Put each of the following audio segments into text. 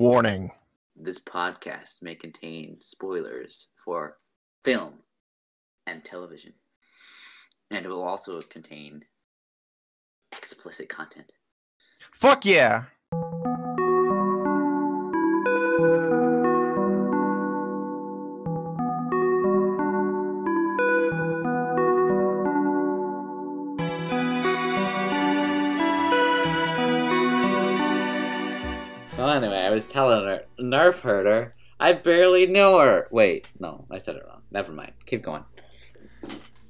Warning. This podcast may contain spoilers for film and television, and it will also contain explicit content. Fuck yeah. Was telling her, Nerf herder. I barely knew her. Wait, no, I said it wrong. Never mind. Keep going.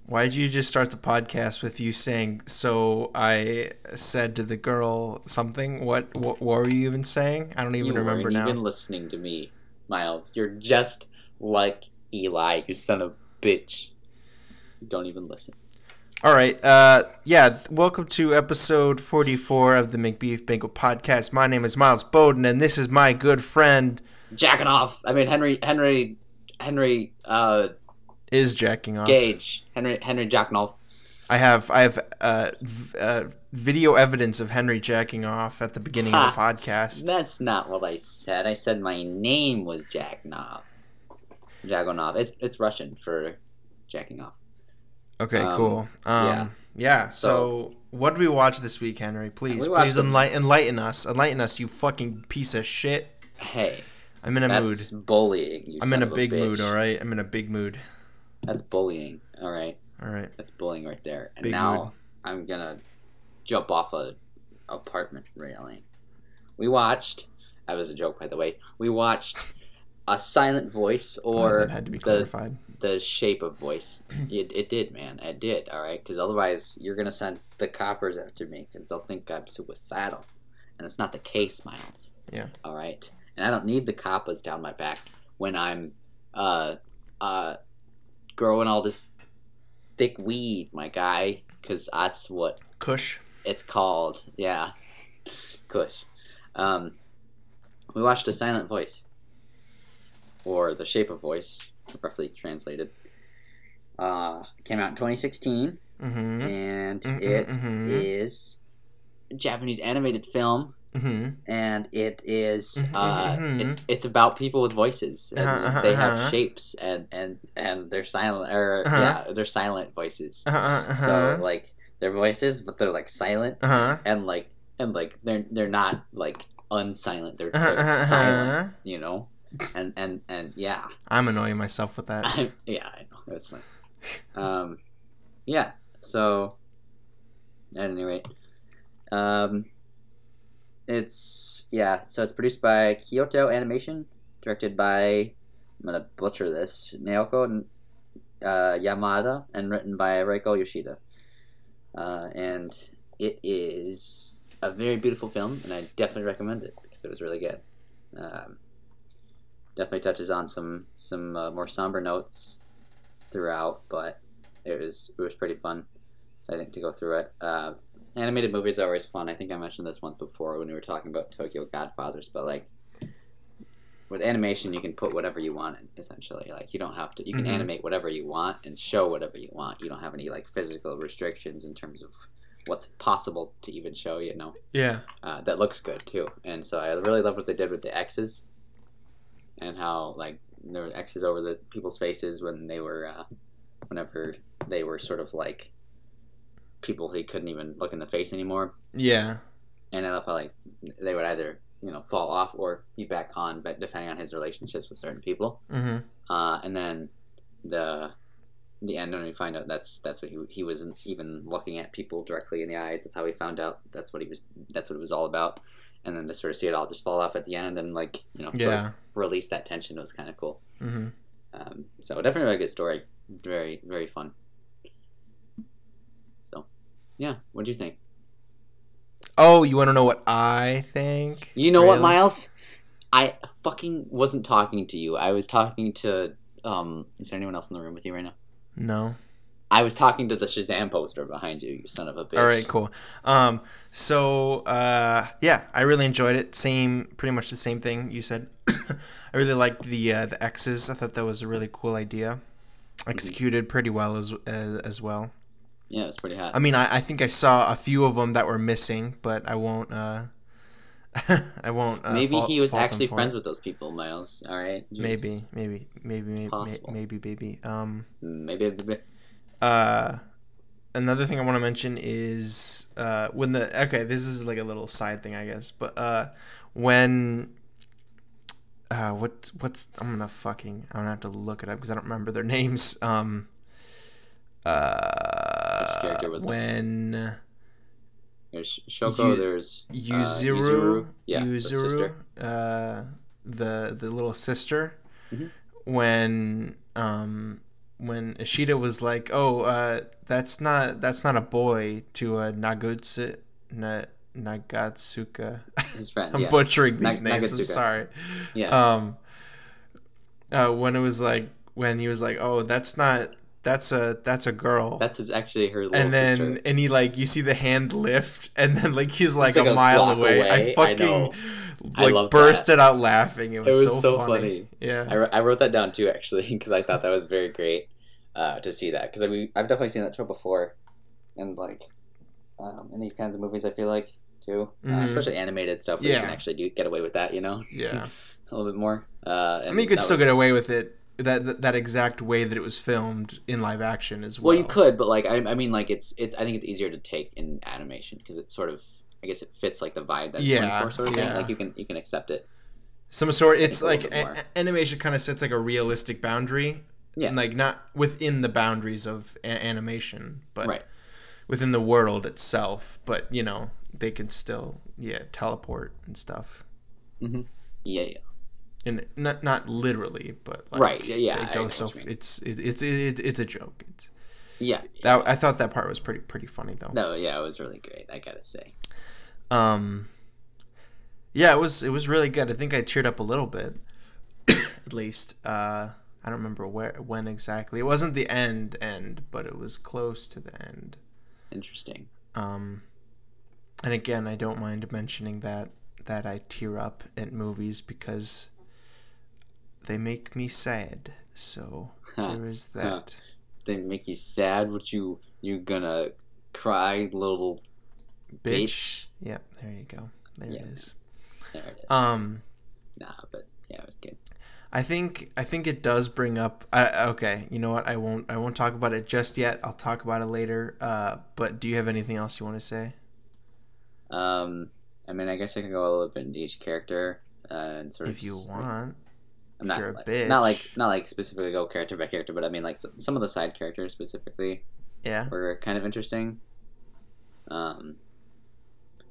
Why did you just start the podcast with you saying, so I said to the girl something? What, what, what were you even saying? I don't even you remember weren't now. even listening to me, Miles. You're just like Eli, you son of a bitch. Don't even listen. All right. Uh, yeah. Welcome to episode 44 of the Macbeef Banquet podcast. My name is Miles Bowden, and this is my good friend Jacking off. I mean, Henry, Henry, Henry, uh, is jacking off. Gage. Henry, Henry Jacknoff. I have I have uh, v- uh, video evidence of Henry jacking off at the beginning of the podcast. That's not what I said. I said my name was Jacknov. Jagonov. It's it's Russian for jacking off. Okay, Um, cool. Um, yeah. yeah. So, what did we watch this week, Henry? Please, We please enlighten, enlighten us. Enlighten us, you fucking piece of shit. Hey, I'm in a that's mood. bullying. I'm in a big bitch. mood. All right. I'm in a big mood. That's bullying. All right, All right. that's bullying right there. And Big now mood. I'm gonna jump off a apartment railing. We watched. That was a joke, by the way. We watched a silent voice Oh, or that had to be the the shape of voice. It, it did, man. It did. All right, because otherwise you're gonna send the coppers after me because they'll think I'm suicidal, and it's not the case, Miles. Yeah. All right, and I don't need the coppers down my back when I'm uh uh growing all this thick weed, my guy, because that's what Kush. it's called. Yeah, Kush. Um, we watched a silent voice, or the shape of voice, roughly translated. Uh, came out in 2016, Mm-hmm. and Mhm, it mhm. is a Japanese animated film, Mm-hmm. and it is Mhm, uh, mhm. it's it's about people with voices, and Uh-huh, uh-huh, they have uh-huh. shapes, and and and they're silent, or Uh-huh. yeah, they're silent voices. So like they're voices, but they're like silent uh-huh. and like and like they're they're not like unsilent they're, they're silent you know and and and yeah. I'm annoying myself with that. I, yeah i know. That's fine um yeah so at any rate um it's yeah so it's produced by kyoto animation directed by i'm gonna butcher this naoko uh, yamada and written by reiko yoshida. Uh, and it is a very beautiful film and i definitely recommend it because it was really good. Um, definitely touches on some some uh, more somber notes throughout but it was it was pretty fun i think to go through it uh, animated movies are always fun i think i mentioned this once before when we were talking about tokyo godfathers but like with animation you can put whatever you want in essentially like you don't have to you can Mhm. animate whatever you want and show whatever you want you don't have any like physical restrictions in terms of what's possible to even show you know yeah. uh, that looks good too. And so I really love what they did with the X's and how like there were X's over the people's faces when they were uh, whenever they were sort of like people he couldn't even look in the face anymore. Yeah. And I love how like they would either you know fall off or be back on, but depending on his relationships with certain people. Mm-hmm. Uh, and then the the end when we find out that's that's what he, he wasn't even looking at people directly in the eyes. That's how we found out that's what he was that's what it was all about. And then to sort of see it all just fall off at the end and like you know sort Yeah. of release that tension was kind of cool. Mm-hmm. Um, so definitely a really good story. Very very fun. So yeah, what do you think? Oh, you want to know what I think? You know what, Miles? I fucking wasn't talking to you. I was talking to um. Is there anyone else in the room with you right now? No. I was talking to the Shazam poster behind you, you son of a bitch. All right, cool. Um, so uh, yeah, I really enjoyed it. Same, pretty much the same thing you said. I really liked the uh, the X's. I thought that was a really cool idea. Executed pretty well as as, as well. Yeah, it was pretty hot. I mean, I, I think I saw a few of them that were missing, but I won't uh, I won't. Uh, maybe fault- he was actually friends it. with those people, Miles. All right. Maybe, maybe, maybe, maybe, Possible. maybe, maybe. Um. Maybe. maybe- Uh, another thing I want to mention is uh, when the okay, this is like a little side thing, I guess, but uh, when uh, what what's I'm gonna fucking I'm gonna have to look it up because I don't remember their names. Um, uh, character was that? when There's Shoko. There's uh, Yuzuru, Yeah. Yuzuru, sister. uh, the the little sister, Mhm. when um when Ishida was like, "Oh, uh, that's not that's not a boy," to uh, Nagutsu, Na, Nagatsuka. His friend. I'm yeah. butchering these Nag- names. I'm sorry. yeah. Um, uh, when it was like when he was like, "Oh, that's not that's a that's a girl." That's his, actually her little and then sister. and he like you see the hand lift and then like he's like, like a, a mile away. away. I fucking. I like love bursted out laughing. It was, was so, so funny. funny. Yeah. I, I wrote that down too actually because I thought that was very great uh, to see that because we I've definitely seen that show before, and like um, in these kinds of movies I feel like too, uh, Mhm. especially animated stuff where you Yeah. can actually do get away with that, you know, yeah. a little bit more. Uh, I mean, you could still get away with it that, that that exact way that it was filmed in live action as well. Well, you could, but like I, I mean, like it's it's I think it's easier to take in animation because it sort of I guess it fits like the vibe that's Yeah, for sort of yeah. thing. Like you can you can accept it. Some sort. It's like a- animation kind of sets like a realistic boundary. Yeah. Like not within the boundaries of a- animation, but Right. within the world itself. But you know, they can still yeah teleport and stuff. Mm-hmm. Yeah, yeah. and not not literally, but like, Right, yeah, yeah, it goes so mean. it's it, it's it, it's a joke. It's Yeah. that I thought that part was pretty pretty funny though. No, yeah, it was really great. I gotta say. Um, yeah, it was it was really good. I think I cheered up a little bit, at least. Uh, I don't remember where when exactly. It wasn't the end end, but it was close to the end. Interesting. Um, and again, I don't mind mentioning that that I tear up at movies because they make me sad. So there is that. They make you sad. What you you're gonna cry, little? Bitch. Yep, there you go. There Yeah. it is. There it is. Um, nah, but yeah, it was good. I think I think it does bring up. I, okay, you know what? I won't I won't talk about it just yet. I'll talk about it later. Uh, but do you have anything else you want to say? Um, I mean, I guess I can go a little bit into each character uh, and sort of. If you want. I'm not you're a like, not like not like specifically go character by character, but I mean like some of the side characters specifically Yeah. were kind of interesting. Um,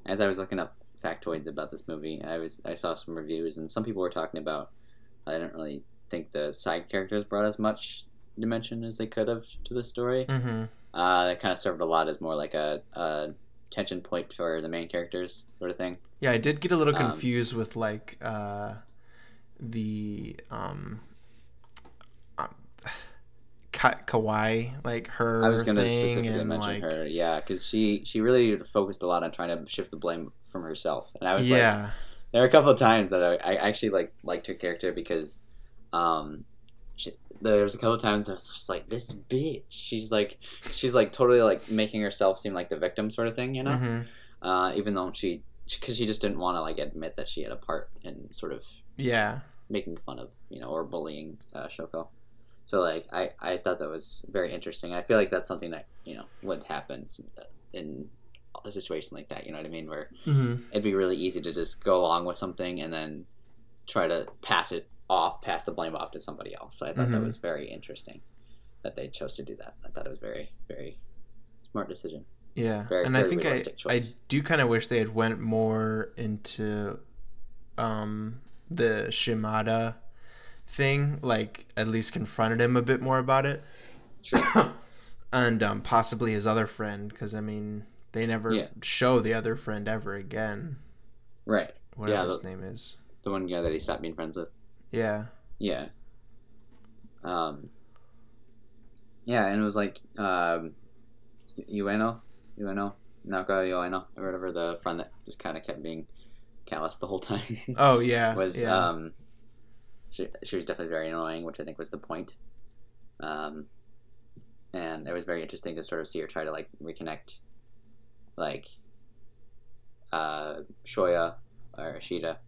as I was looking up factoids about this movie, I was I saw some reviews and some people were talking about. I didn't really think the side characters brought as much dimension as they could have to the story. Mm-hmm. Uh, that kind of served a lot as more like a, a tension point for the main characters, sort of thing. Yeah, I did get a little Um, confused with like uh, the um, um Ka- Kawai, like her I was going to specifically mention like her, yeah, because she she really focused a lot on trying to shift the blame from herself, and I was like, yeah, there are a couple of times that I, I actually like liked her character because, um, she, there was a couple of times I was just like, this bitch, she's like, she's like totally like making herself seem like the victim sort of thing, you know, hmm uh, even though she because she just didn't want to like admit that she had a part in sort of yeah, making fun of you know or bullying uh, Shoko. So like I, I thought that was very interesting. I feel like that's something that you know would happen in a situation like that. You know what I mean? Where hmm it'd be really easy to just go along with something and then try to pass it off, pass the blame off to somebody else. So I thought that Mhm. was very interesting that they chose to do that. I thought it was very very smart decision. yeah. Very- and I think I I do kind of wish they had went more into um the Shimada thing, like at least confronted him a bit more about it. Sure. and um, possibly his other friend, because I mean, they never Yeah. show the other friend ever again, right. whatever Yeah, his the- name is. The one guy that he stopped being friends with. Yeah, Yeah. Um. Yeah, and it was like um, Ueno, Ueno, Naoka Ueno, or whatever the friend that just kind of kept being callous the whole time Oh yeah, was. yeah. Um, she she was definitely very annoying, which I think was the point. Um, and it was very interesting to sort of see her try to like reconnect, like, uh, Shoya, or Ishida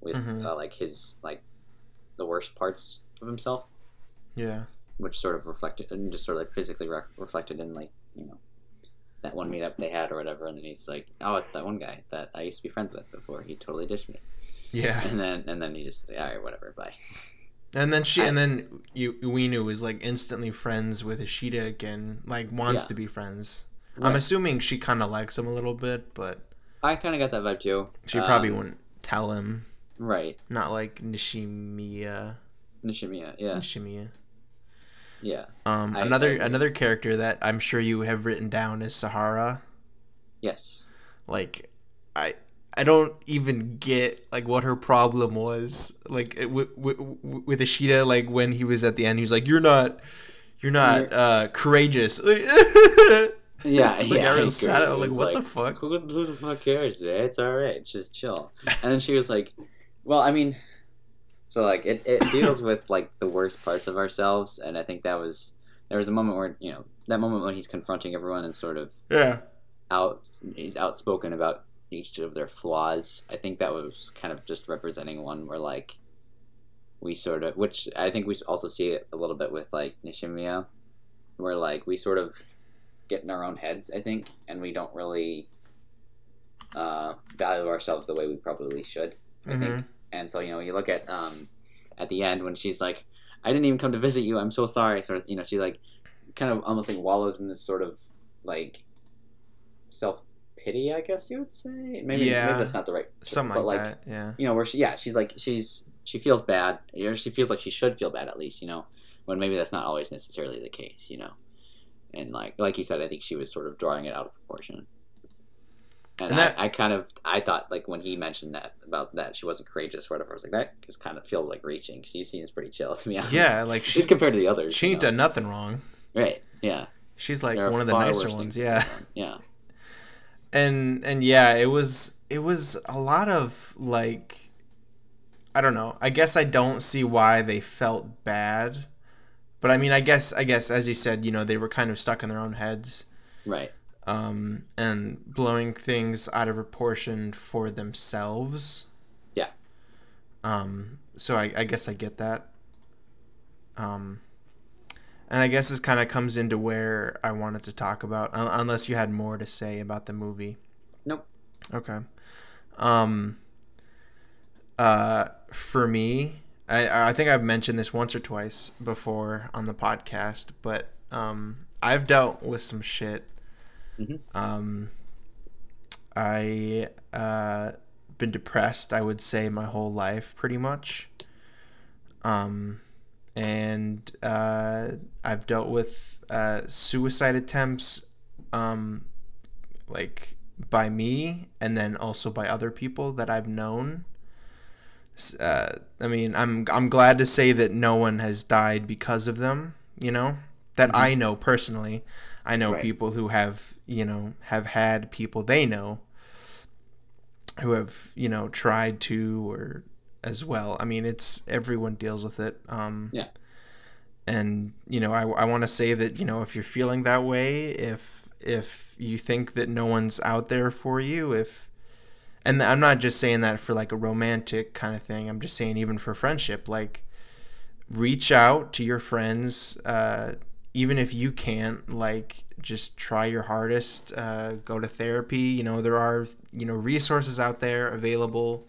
with Mhm. uh, like his like the worst parts of himself, Yeah. which sort of reflected and just sort of like physically re- reflected in like you know that one meetup they had or whatever. And then he's like, "Oh, it's that one guy that I used to be friends with before he totally ditched me." Yeah. And then and then he just like, all right, whatever, bye. And then she I- and then you Ueno is like instantly friends with Ishida again, like wants Yeah. to be friends. I'm assuming she kind of likes him a little bit, but I kind of got that vibe too. she probably Um, wouldn't tell him. Right, Not like Nishimiya. Nishimiya. Yeah, Nishimiya. Yeah. Um, I- another I another character that I'm sure you have written down is Sahara. Yes. Like, I I don't even get like what her problem was. Like it- with with, with Ishida, like when he was at the end, he was like, "You're not, you're not You're- uh, courageous." Yeah, like, yeah. I was sad. I was like, "What the fuck?" Who, who the fuck cares, man? It's all right. Just chill. And then she was like, "Well, I mean, so like it, it deals with like the worst parts of ourselves, and I think that was there was a moment where you know that moment when he's confronting everyone and sort of Yeah. out he's outspoken about each of their flaws. I think that was kind of just representing one where like we sort of which I think we also see it a little bit with like Nishimiya where like we sort of get in our own heads, I think, and we don't really uh, value ourselves the way we probably should. I hmm think. And so, you know, you look at um, at the end when she's like, "I didn't even come to visit you. I'm so sorry." Sort of, you know, she like kind of almost like wallows in this sort of like self pity, I guess you would say. Maybe, Yeah. maybe that's not the right. Something but, like, like, that. Yeah. You know, where she yeah, she's like she's she feels bad, or she feels like she should feel bad at least. You know, when maybe that's not always necessarily the case. You know, and like like you said, I think she was sort of drawing it out of proportion. And, And that- I, I kind of I thought like when he mentioned that about that she wasn't courageous or whatever I was like that just kind of feels like reaching. She seems pretty chill to me. honest. Yeah, like she just compared to the others. she you ain't know? done nothing wrong. right. Yeah, She's like There one of the nicer ones. Yeah. Yeah. and and yeah it was it was a lot of like i don't know i guess i don't see why they felt bad but i mean i guess i guess as you said you know they were kind of stuck in their own heads Right. Um and blowing things out of proportion for themselves Yeah. um so i, I guess i get that um and I guess this kind of comes into where I wanted to talk about, un- unless you had more to say about the movie. Nope. Okay. Um. Uh, for me, I I think I've mentioned this once or twice before on the podcast, but um, I've dealt with some shit. Mhm. Um. I uh been depressed. I would say my whole life, pretty much. Um and uh, I've dealt with uh, suicide attempts, um, like by me, and then also by other people that I've known. Uh, I mean, I'm I'm glad to say that no one has died because of them. You know that I know personally. I know Right. people who have you know have had people they know who have you know tried to or as well. I mean, it's everyone deals with it. Um, Yeah. And you know, I, I want to say that you know if you're feeling that way, if if you think that no one's out there for you, if and I'm not just saying that for like a romantic kind of thing. I'm just saying even for friendship, like reach out to your friends, uh, even if you can't. Like just try your hardest. Uh, go to therapy. You know there are you know resources out there available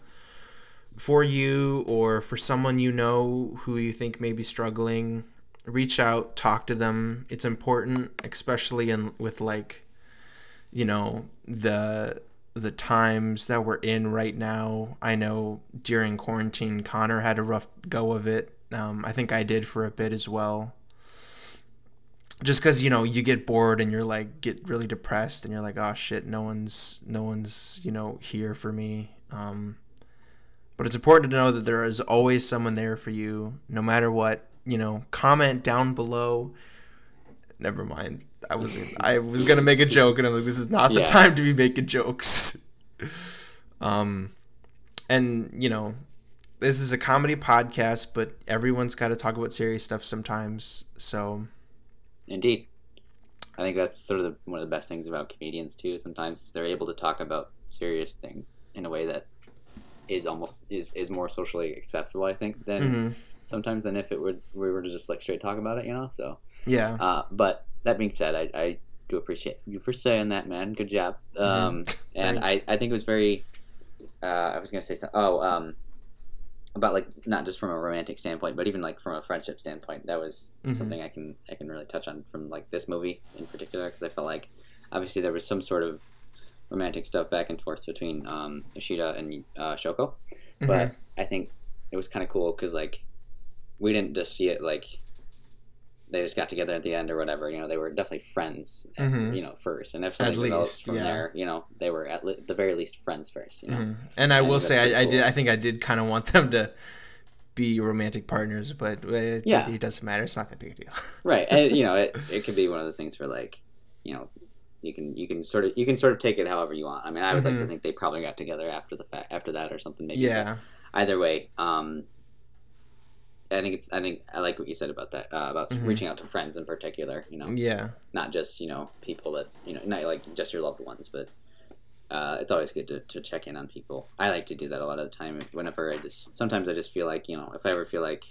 for you or for someone you know who you think may be struggling reach out talk to them it's important especially in with like you know the the times that we're in right now i know during quarantine connor had a rough go of it um, i think i did for a bit as well just because you know you get bored and you're like get really depressed and you're like oh shit no one's no one's you know here for me. Um, but it's important to know that there is always someone there for you no matter what you know comment down below. Never mind. I was i was gonna make a joke and i'm like this is not the Yeah. time to be making jokes. Um and you know this is a comedy podcast but everyone's got to talk about serious stuff sometimes so Indeed. I think that's sort of the, one of the best things about comedians too. Sometimes they're able to talk about serious things in a way that is almost is is more socially acceptable. I think than hmm sometimes than if it would we were to just like straight talk about it. You know, so. Yeah. Uh, but that being said, I, I do appreciate you for saying that, man. Good job. Um, and I, I think it was very. Uh, I was gonna say something. Oh, um, about like not just from a romantic standpoint, but even like from a friendship standpoint. That was Mhm. something I can I can really touch on from like this movie in particular because I felt like obviously there was some sort of romantic stuff back and forth between um, Ishida and uh, Shoko, Mhm. but I think it was kind of cool because like we didn't just see it like they just got together at the end or whatever. You know, they were definitely friends. at- Mhm. You know, first, and if something At develops least, from yeah. there, you know, they were at li- the very least friends first. You know, Mhm. And I will say, that's I, I did. I think I did kind of want them to be romantic partners, but it, Yeah. it doesn't matter. It's not that big a deal. right? And you know, it it could be one of those things where like, you know. You can you can sort of you can sort of take it however you want. I mean, I would like to Mhm. think they probably got together after the fact after that or something. Maybe. yeah. either way um i think it's i think i like what you said about that uh, about Mhm. reaching out to friends in particular you know Yeah. not just you know people that you know not like just your loved ones but uh, it's always good to, to check in on people i like to do that a lot of the time whenever i just sometimes i just feel like you know if i ever feel like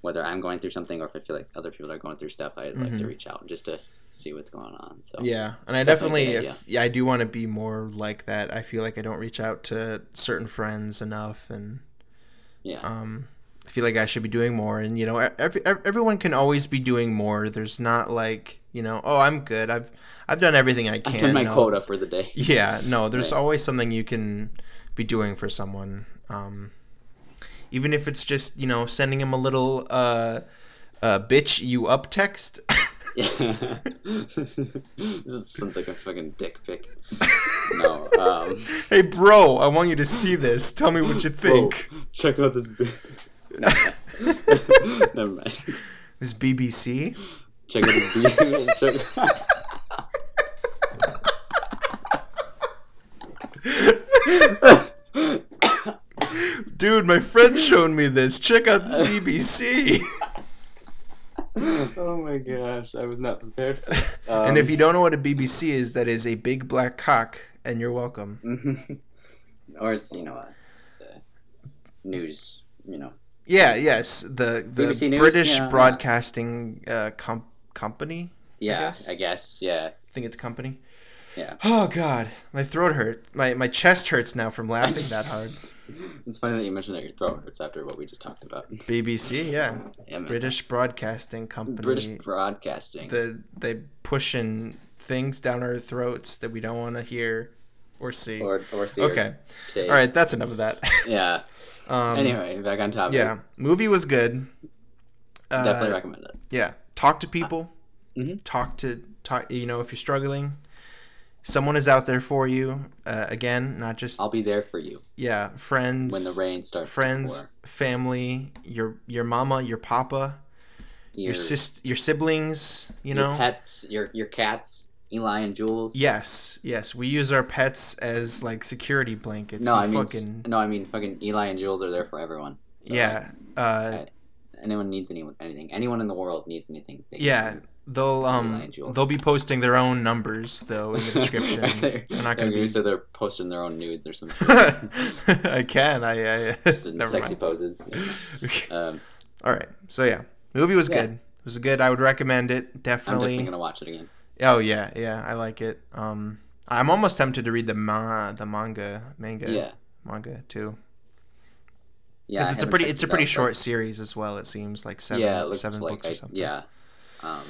whether i'm going through something or if i feel like other people are going through stuff i'd like to Mhm. reach out just to see what's going on so Yeah, and I Definitely definitely, if yeah, I do want to be more like that. I feel like I don't reach out to certain friends enough, and yeah um, I feel like I should be doing more. And you know, every, everyone can always be doing more. There's not like you know, oh, I'm good. I've I've done everything I can. i've done my No. quota for the day Yeah, no, there's Right. always something you can be doing for someone. Um, even if it's just, you know, sending him a little uh, uh, bitch you up text. This sounds like a fucking dick pic. No. Um, hey, bro, I want you to see this. Tell me what you think. Whoa, check out this. No. Never mind. This BBC? Check out this. BBC. Dude, my friend showed me this. Check out this BBC. oh my gosh, I was not prepared. and if you don't know what a BBC is, that is a big black cock, and you're welcome. or it's you know, uh, news. You know, Yeah, yes, the the BBC News? British Yeah. Broadcasting uh, com- Company. yeah, guess. I guess, yeah. I think it's company. Yeah. Oh God, my throat hurt. My my chest hurts now from laughing that hard. It's funny that you mentioned that your throat hurts after what we just talked about. BBC, yeah, Yeah. British Broadcasting Company. British Broadcasting. the they pushing things down our throats that we don't want to hear or see. or or see or okay, taste. all right, that's enough of that. Yeah. Um, Anyway, back on topic. yeah, movie was good. Uh, Definitely recommend it. Yeah, talk to people. Mhm. Talk to talk. You know, if you're struggling, someone is out there for you. Uh, again, not just I'll be there for you yeah, friends. when the rain starts. friends, family, your your mama, your papa, your, your, sis, your siblings. You your know, pets, your your cats, Eli and Jules. yes, yes. We use our pets as like security blankets. No, We I mean fucking no, I mean fucking Eli and Jules are there for everyone. So, yeah, uh, Right. Anyone needs anyone anything. Anyone in the world needs anything. they yeah. They'll um they'll be posting their own numbers though in the description. they're, They're not gonna be. so they're posting their own nudes or something. I can. I. I Just in sexy mind. poses. Um, All right. So yeah, movie was Yeah. good. It was good. I would recommend it. Definitely. I'm definitely gonna watch it again. Oh yeah, yeah. I like it. Um, I'm almost tempted to read the ma- the manga manga Yeah, manga too. yeah. it's, a pretty it's a pretty out, but- short series as well. It seems like seven yeah, seven like books I, or something. Yeah. Um,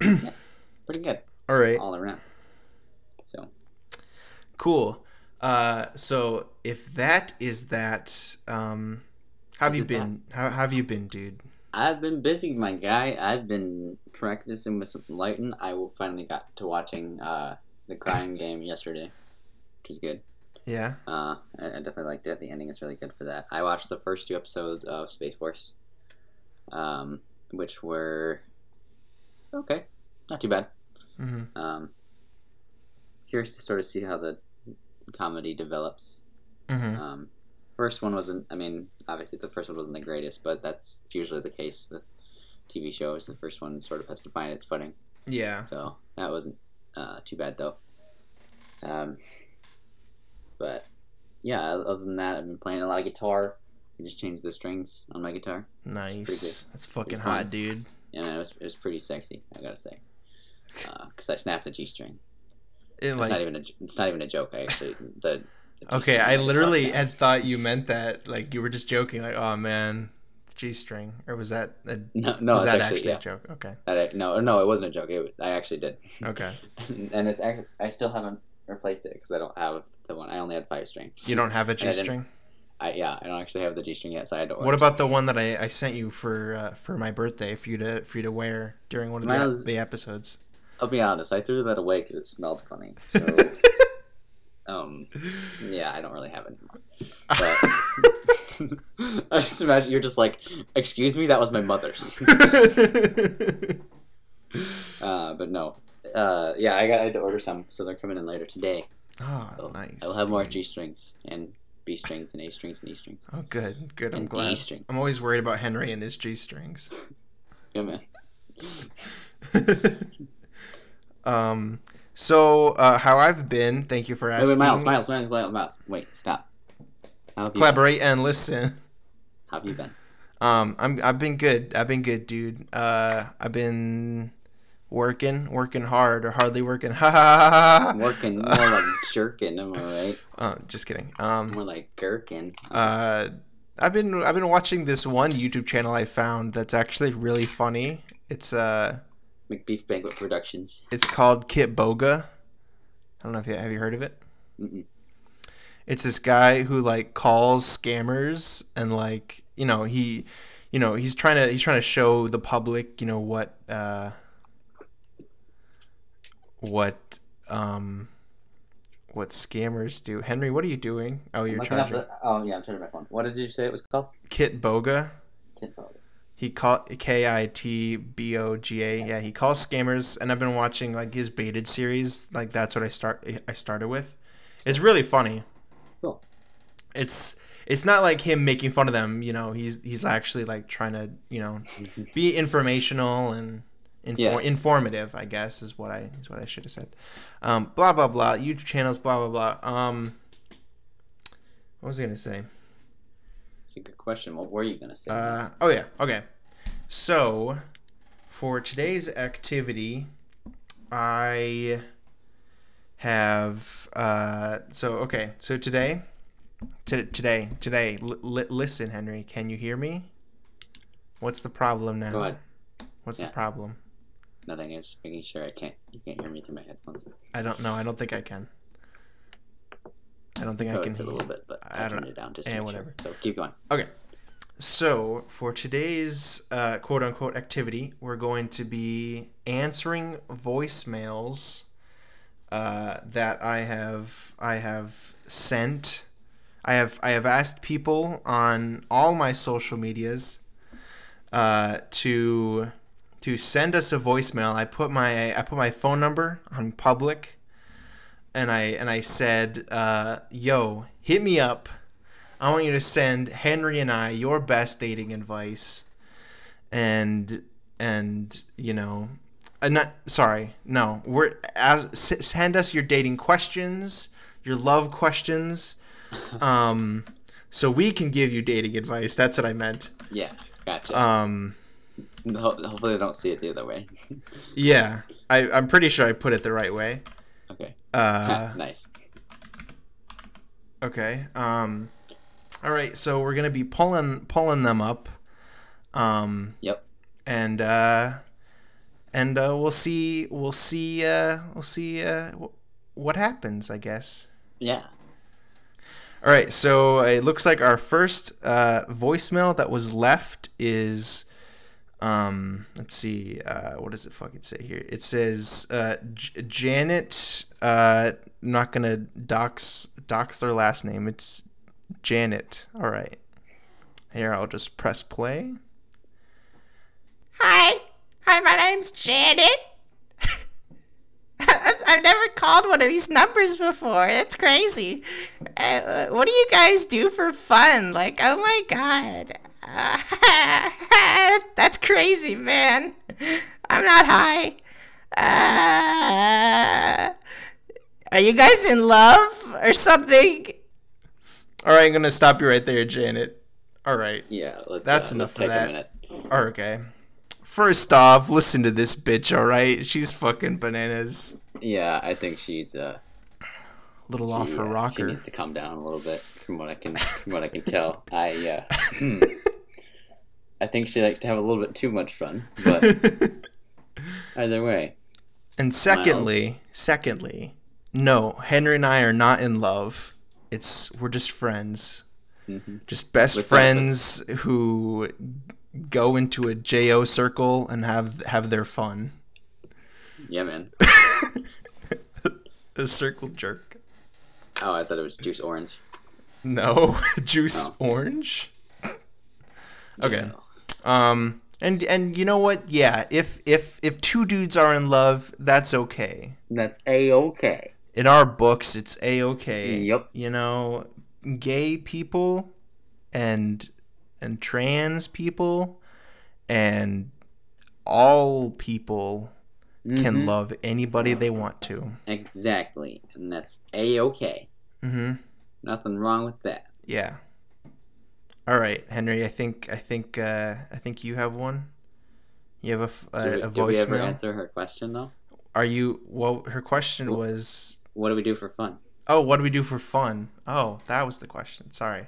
yeah, pretty good All right. all around. So Cool. Uh, so if that is that, um, how have you been? How have you been, dude? I've been busy, my guy. I've been practicing with some lighting. I finally got to watching uh, the Crying Game yesterday, which was good. Yeah. Uh, I, I definitely liked it. The ending is really good for that. I watched the first two episodes of Space Force, um, which were okay, not too bad. hmm Um, curious to sort of see how the comedy develops. hmm Um, first one wasn't. I mean, obviously the first one wasn't the greatest, but that's usually the case with TV shows. The first one sort of has to find its footing. Yeah. So that wasn't uh, too bad though. Um, but yeah, other than that, I've been playing a lot of guitar. I just changed the strings on my guitar. Nice. That's fucking hot, dude. Yeah, man, it was, it was pretty sexy. I gotta say, because I snapped the G string. It, It's like, not even a it's not even a joke. I actually the. The okay, I on my guitar literally snapped. had thought you meant that. Like you were just joking. Like, oh man, G string, or was that a, no no was that actually, actually yeah. a joke? Okay. That I- no no it wasn't a joke. It was, I actually did. Okay. and it's actually, I still haven't replaced it because I don't have the one. I only had five strings. You don't have a G string. I yeah, I don't actually have the G string yet, so I had to. Order What about the one that I, I sent you for uh, for my birthday for you to for you to wear during one of the, was- the episodes? I'll be honest. I threw that away because it smelled funny. So, um, yeah, I don't really have it anymore. But I just imagine you're just like, "Excuse me, that was my mother's." uh, but no. Uh, yeah, I got I had to order some, so they're coming in later today. oh, So nice. I'll have more. G strings and B strings and A strings and E strings. Oh, good, good. I'm and glad. E string. I'm always worried about Henry and his G strings. Yeah, man. um. So, uh, how I've been? Thank you for Wait, asking. wait, Miles, Miles, Miles, Miles, Miles. Wait, stop. You been? Collaborate and listen. How have you been? Um, I'm I've been good. I've been good, dude. Uh, I've been working, working hard, or hardly working. Ha ha ha ha. Working more like jerking. am I right? Uh, just kidding. Um, More like gherkin. uh, I've been I've been watching this one YouTube channel I found that's actually really funny. It's uh, Macbeef Banquet Productions. it's called Kitboga. I don't know if you have you heard of it. Mm-mm. It's this guy who like calls scammers and like you know he, you know he's trying to he's trying to show the public you know what uh, what um, what scammers do. Henry, what are you doing? Oh, you're charging. the- oh yeah, I'm turning my phone. What did you say it was called? Kitboga. Kid Dog. He call K I T B O G A. Yeah, he calls scammers, and I've been watching like his baited series. Like that's what I start. I started with. It's really funny. Cool. It's it's not like him making fun of them. You know, he's he's actually like trying to you know be informational and infor- Yeah. informative. I guess is what I is what I should have said. Um, blah blah blah. YouTube channels. Blah blah blah. Um, what was I gonna say? It's a good question. What were you gonna say? Uh, oh yeah. Okay. So, for today's activity, I have. Uh, so okay. So today, t- today, today. L- li- listen, Henry. Can you hear me? What's the problem now? Go ahead. What's Yeah. the problem? Nothing. I was making sure I can't. You can't hear me through my headphones. I don't know. I don't think I can. I don't think I can can a little bit, but I I don't turned it down just eh, make whatever. Sure. So keep going. So, for today's uh, quote unquote activity, we're going to be answering voicemails uh, that I have I have sent. I have I have asked people on all my social medias uh, to to send us a voicemail. I put my I put my phone number on public, and I and I said, uh, "Yo, hit me up." I want you to send Henry and I your best dating advice, and and you know, uh, not sorry, no, we're as send us your dating questions, your love questions, um, so we can give you dating advice. That's what I meant. Yeah, gotcha. Um, Ho- Hopefully, they don't see it the other way. yeah, I I'm pretty sure I put it the right way. okay. Uh, nice. Okay. Um all right, so we're going to be pulling pulling them up. Um Yep. and uh and uh we'll see we'll see uh we'll see uh wh- what happens, I guess. Yeah. All right, so it looks like our first uh voicemail that was left is um let's see uh what does it fucking say here? It says uh J- Janet uh I'm not going to dox dox their last name. It's Janet. All right. Here, I'll just press play. Hi. Hi, my name's Janet. I've never called one of these numbers before. That's crazy. Uh, what do you guys do for fun? Like, oh my god. Uh, that's crazy, man. I'm not high. Uh, are you guys in love or something? All right, I'm gonna stop you right there, Janet. All right. Yeah, let's. That's uh, enough of take that. a minute. Okay. First off, listen to this bitch. All right, she's fucking bananas. Yeah, I think she's uh, A little off her uh, She needs to calm down a little bit, from what I can, from what I can tell. I, uh, hmm. I think she likes to have a little bit too much fun, but either way, and secondly, secondly, no, Henry and I are not in love. It's we're just friends. hmm Just best With that- friends who go into a JO circle and have have their fun. yeah, man. A circle jerk. Oh, I thought it was juice orange. No, juice Oh. orange. Okay. Yeah. Um and and you know what? Yeah, if if if two dudes are in love, that's okay. That's a okay. In our books, it's a okay. Yep. You know, gay people and and trans people and all people can Mhm. love anybody they want to. Exactly, and that's a okay. Mhm. Nothing wrong with that. Yeah. All right, Henry. I think I think uh, I think you have one. You have a a, Did, we, a did we ever answer her question though? Are you? Well, her question was, What do we do for fun? "Oh, what do we do for fun?" Oh, that was the question. Sorry,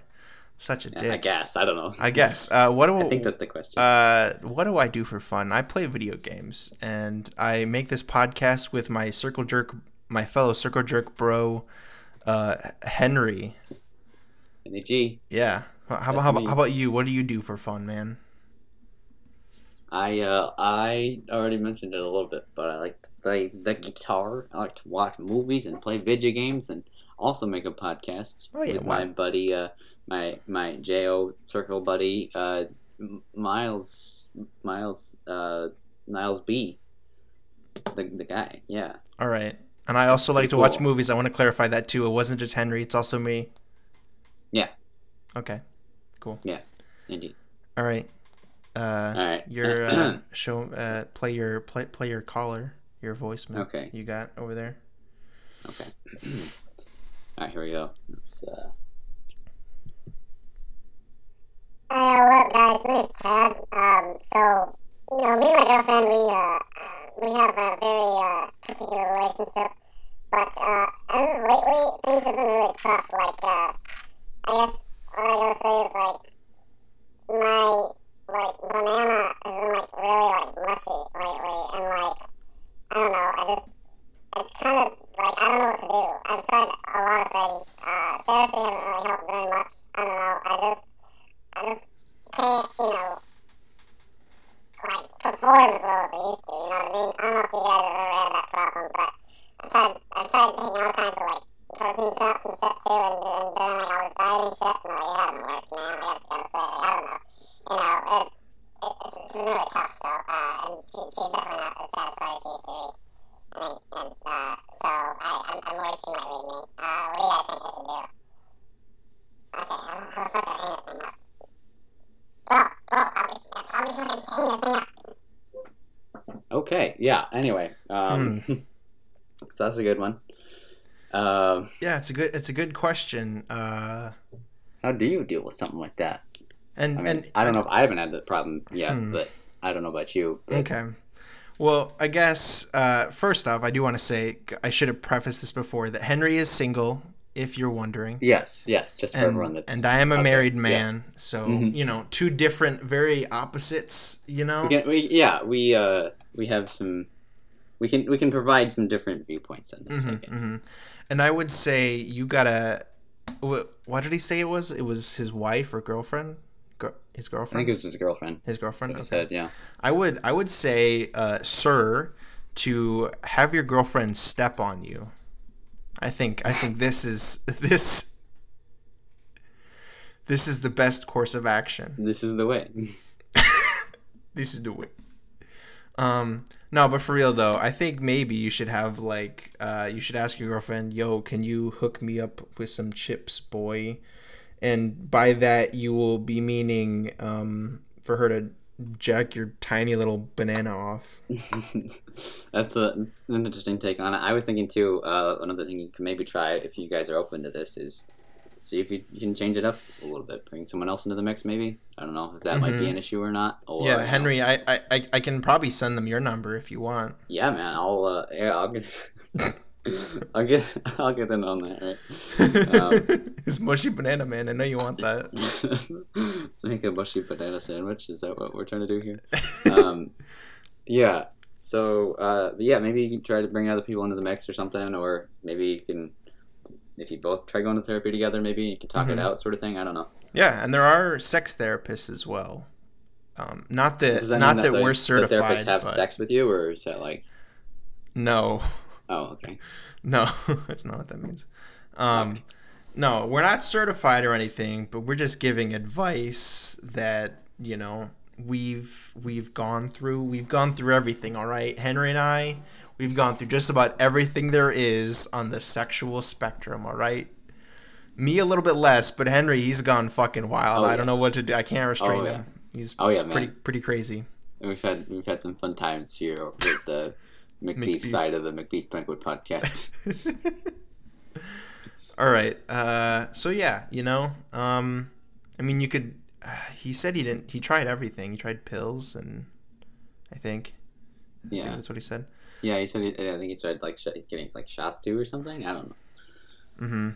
such a Yeah. I guess I don't know. I guess. Uh, what do I think that's the question. uh, what do I do for fun? I play video games, and I make this podcast with my circle jerk, my fellow circle jerk bro, uh, Henry. Henry G. Yeah. How about how, about how about you? What do you do for fun, man? I uh I already mentioned it a little bit, but I like play the guitar. I like to watch movies and play video games, and also make a podcast Oh, yeah, with wow. my buddy, uh, my my Jo Circle buddy, uh, Miles Miles uh Miles B. The the guy, yeah. All right. And I also like Pretty to watch movies. I want to clarify that too. It wasn't just Henry. It's also me. Yeah. Okay. Cool. Yeah. Indeed. All right. Uh, All right. your uh, show. Uh, play your play play your caller. Your voicemail. Okay. You got over there. Okay. All right, here we go. Let's, uh, Hey, uh, what up, guys? My name's Chad. Um, so, you know, me and my girlfriend, we, uh, we have a very, uh, particular relationship. But, uh, as of lately, things have been really tough. Like, uh, I guess what I gotta say is, like, my, like, banana has been, like, really, like, mushy lately. And, like, I don't know, I just, it's kind of, like, I don't know what to do. I've tried a lot of things. Uh, therapy hasn't really helped very much. I don't know, I just, I just can't, you know, like perform as well as I used to. You know what I mean? I don't know if you guys have ever had that problem, but I've tried, I've tried taking all kinds of like protein shots and shit too, and, and doing like all this dieting shit. No, it hasn't worked, man. Like, I just gotta say, like, I don't know. You know, it it's, it's been really tough. So, uh, and she, she's definitely not as satisfied as she used to be. And, and uh, so I, I'm, I'm worried she might leave me. Uh, what do you guys think I should do? Okay, how, how the fuck do I hang this thing up? Bro, bro, I'll be, I'll be fucking hang this thing up. okay, yeah. Anyway, um, Hmm. so that's a good one. Um, Yeah, it's a good it's a good question. Uh, how do you deal with something like that? And I mean, and I don't know. If I haven't had that problem yet, Hmm. but I don't know about you. but- Okay. Well, I guess uh, first off, I do want to say I should have prefaced this before that Henry is single. If you're wondering. Yes, yes. Just for and, everyone that's and I am a out there. married Yeah. man, so Mhm. you know, two different, very opposites. You know, We we, yeah, we uh, we have some. We can we can provide some different viewpoints on this. I hmm guess. hmm and I would say you gotta. wh- What did he say it was? It was his wife or girlfriend? His I girlfriend. think it was his girlfriend. his girlfriend. I Okay. said, yeah. I would. I would say, uh, sir, to have your girlfriend step on you. I think. I think this is this. This is the best course of action. This is the way. this is the way. Um, no, but for real though, I think maybe you should have like, uh, you should ask your girlfriend, "Yo, can you hook me up with some chips, boy?" And by that, you will be meaning um, for her to jack your tiny little banana off. That's a, an interesting take on it. I was thinking too. Uh, another thing you can maybe try if you guys are open to this is see if you, you can change it up a little bit. Bring someone else into the mix, maybe. I don't know if that might be Mhm. an issue or not. Or, yeah, Henry, I, I I- can probably send them your number if you want. Yeah, man. I'll uh, yeah, I'll. I'll get I'll get in on that, right? Um, His mushy banana man. I know you want that. Let's make a mushy banana sandwich. Is that what we're trying to do here? Um, yeah. So uh, yeah, maybe you can try to bring other people into the mix or something, or maybe you can, if you both try going to therapy together, maybe you can talk it Mhm. out, sort of thing. I don't know. Yeah, and there are sex therapists as well. Um, not that that not mean that, the- we're The certified. therapists have but sex with you, or is that like? No, Oh, okay. no, that's not what that means. Um, no, we're not certified or anything, but we're just giving advice that you know we've we've gone through. We've gone through everything. All right, Henri and I, we've gone through just about everything there is on the sexual spectrum. All right. Me a little bit less, but Henri, he's gone fucking wild. Oh, I yeah. don't know what to do. I can't restrain Oh, yeah. him. He's, Oh, yeah, he's pretty pretty crazy. And we've had we've had some fun times here with the Macbeef, Macbeef. side of the Macbeef Banquet podcast. All right. Uh, so yeah, you know, um, I mean, you could. Uh, he said he didn't. He tried everything. He tried pills, and I think. I think Yeah. that's what he said. yeah, he said he, I think he tried like sh- getting like shots too or something. I don't know. hmm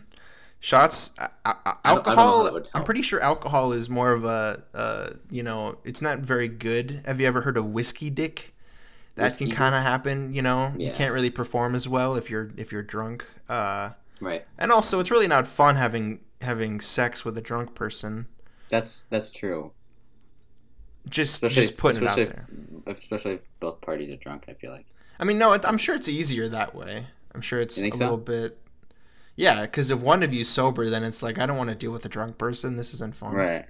Shots, uh, uh, I don't- I alcohol. I'm pretty sure alcohol is more of a, uh, you know, it's not very good. Have you ever heard of whiskey dick? That can kind of happen. You know, you can't really perform as well if you're if you're drunk. Uh, Right. and also, it's really not fun having having sex with a drunk person. That's that's true. Just Especially just putting it out especially there. Especially if both parties are drunk. I feel like. I mean, no, it, I'm sure it's easier that way. I'm sure it's a so? little bit. Yeah, because if one of you's sober, then it's like I don't want to deal with a drunk person. This isn't fun. Right.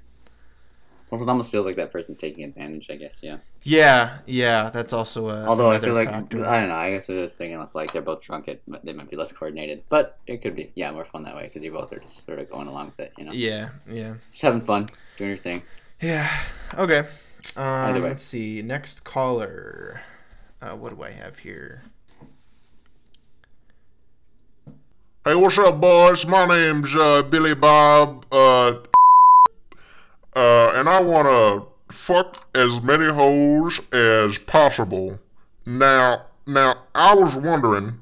Also, it almost feels like that person's taking advantage. I guess. Yeah. Yeah, yeah, that's also a. Although I another feel like factor. I don't know. I guess they're just thinking if like they're both drunk, it they might be less coordinated. But it could be yeah more fun that way because you both are just sort of going along with it. You know, Yeah, yeah, just having fun, doing your thing. yeah. Okay. Um, Either way. Let's see. Next caller. Uh, what do I have here? Hey, what's up, boys? My name's uh, Billy Bob, uh, uh, and I want to fuck as many hoes as possible. Now, now, I was wondering.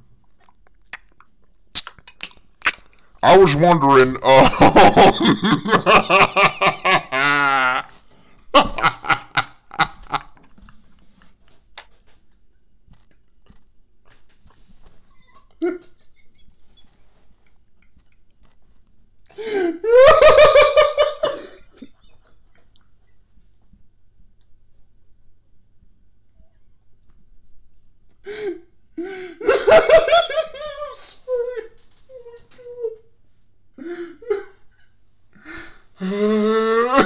I was wondering. Uh, I'm sorry. Oh my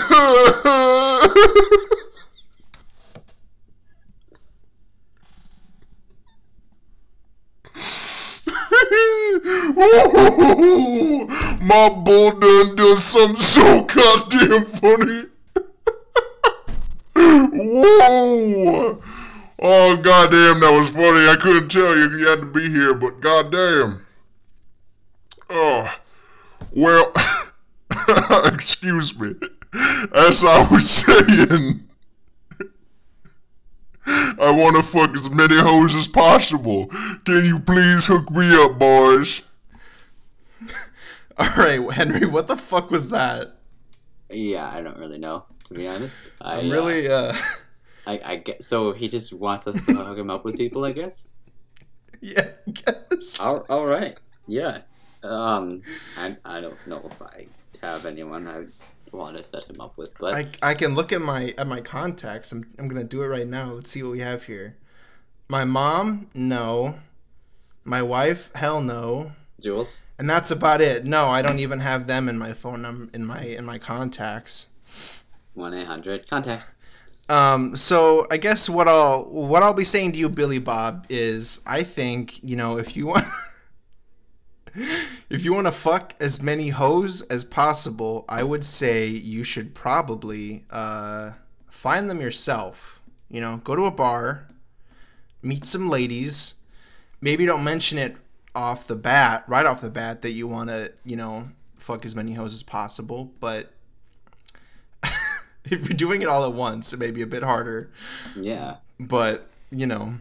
God. Ooh, my bull done did something so goddamn funny. Whoa! Oh goddamn, that was funny. I couldn't tell you if you had to be here, but goddamn. Oh, well, excuse me. As I was saying, I want to fuck as many hoes as possible. Can you please hook me up, boys? All right, Henri. What the fuck was that? Yeah, I don't really know to be honest. I, I'm uh, really. Uh, I, I get so he just wants us to hook him up with people, I guess. yeah. I Guess. All, all right, yeah. Um, I, I don't know if I have anyone I want to set him up with, but I, I can look at my at my contacts. I'm I'm gonna do it right now. Let's see what we have here. My mom, no. My wife, hell no. Jules. And that's about it. No, I don't even have them in my phone num in my in my contacts. One eight hundred contacts. Um, so I guess what I'll what I'll be saying to you, Billy Bob, is I think you know if you want if you want to fuck as many hoes as possible, I would say you should probably uh, find them yourself. You know, go to a bar, meet some ladies. Maybe don't mention it off the bat, right off the bat, that you want to, you know, fuck as many hoes as possible, but if you're doing it all at once, it may be a bit harder. Yeah. But you know,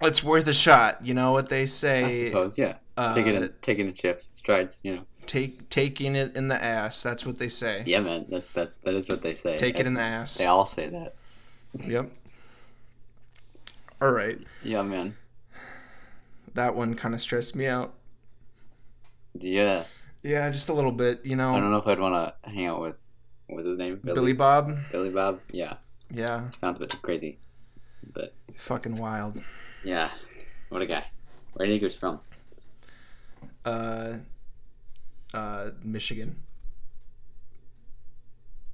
it's worth a shot. You know what they say? I suppose. Yeah. Uh, taking it, taking the chips, strides. You know. take taking it in the ass. That's what they say. Yeah, man. That's that's that is what they say. Take it in the ass. They all say that. Yep. All right. Yeah, man. That one kind of stressed me out. Yeah. Yeah, just a little bit. You know. I don't know if I'd want to hang out with. What was his name? Billy Bob. Billy Bob. Yeah. Yeah, Sounds a bit crazy. But fucking wild. yeah. What a guy. Where do you think he was from? Uh, uh, Michigan.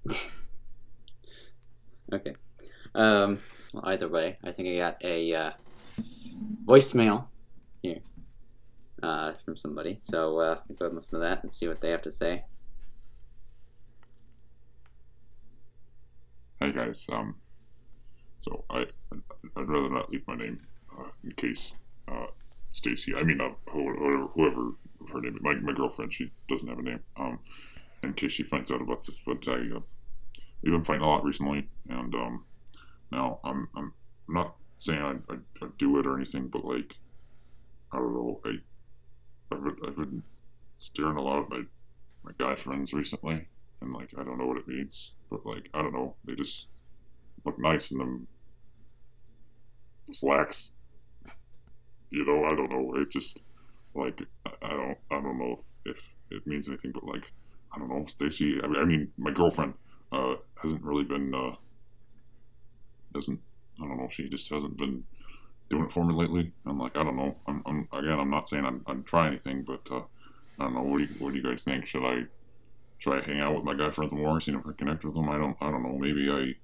Okay. Um. Well, either way, I think I got a uh, voicemail here uh, from somebody. So uh, we'll go and listen to that and see what they have to say. Hey guys, um, so I I'd rather not leave my name uh, in case uh, Stacy, I mean uh, whoever, whoever her name, my my girlfriend, she doesn't have a name. Um, in case she finds out about this, but I uh, we've been fighting a lot recently, and um, now I'm I'm not saying I I I'd do it or anything, but like I don't know, I I've I've been staring a lot at my my guy friends recently, and like I don't know what it means, but like I don't know, they just look nice in them slacks. You know, I don't know. It just like I, I don't I don't know if, if it means anything, but like I don't know, Stacy. I mean, I mean, my girlfriend uh, hasn't really been uh, doesn't I don't know. She just hasn't been doing it for me lately. I'm like I don't know. I'm, I'm again. I'm not saying I'm, trying anything, but uh, I don't know. What do you what do you guys think? Should I try hang out with my guy friends more, see if I connect with them? I don't I don't know. Maybe I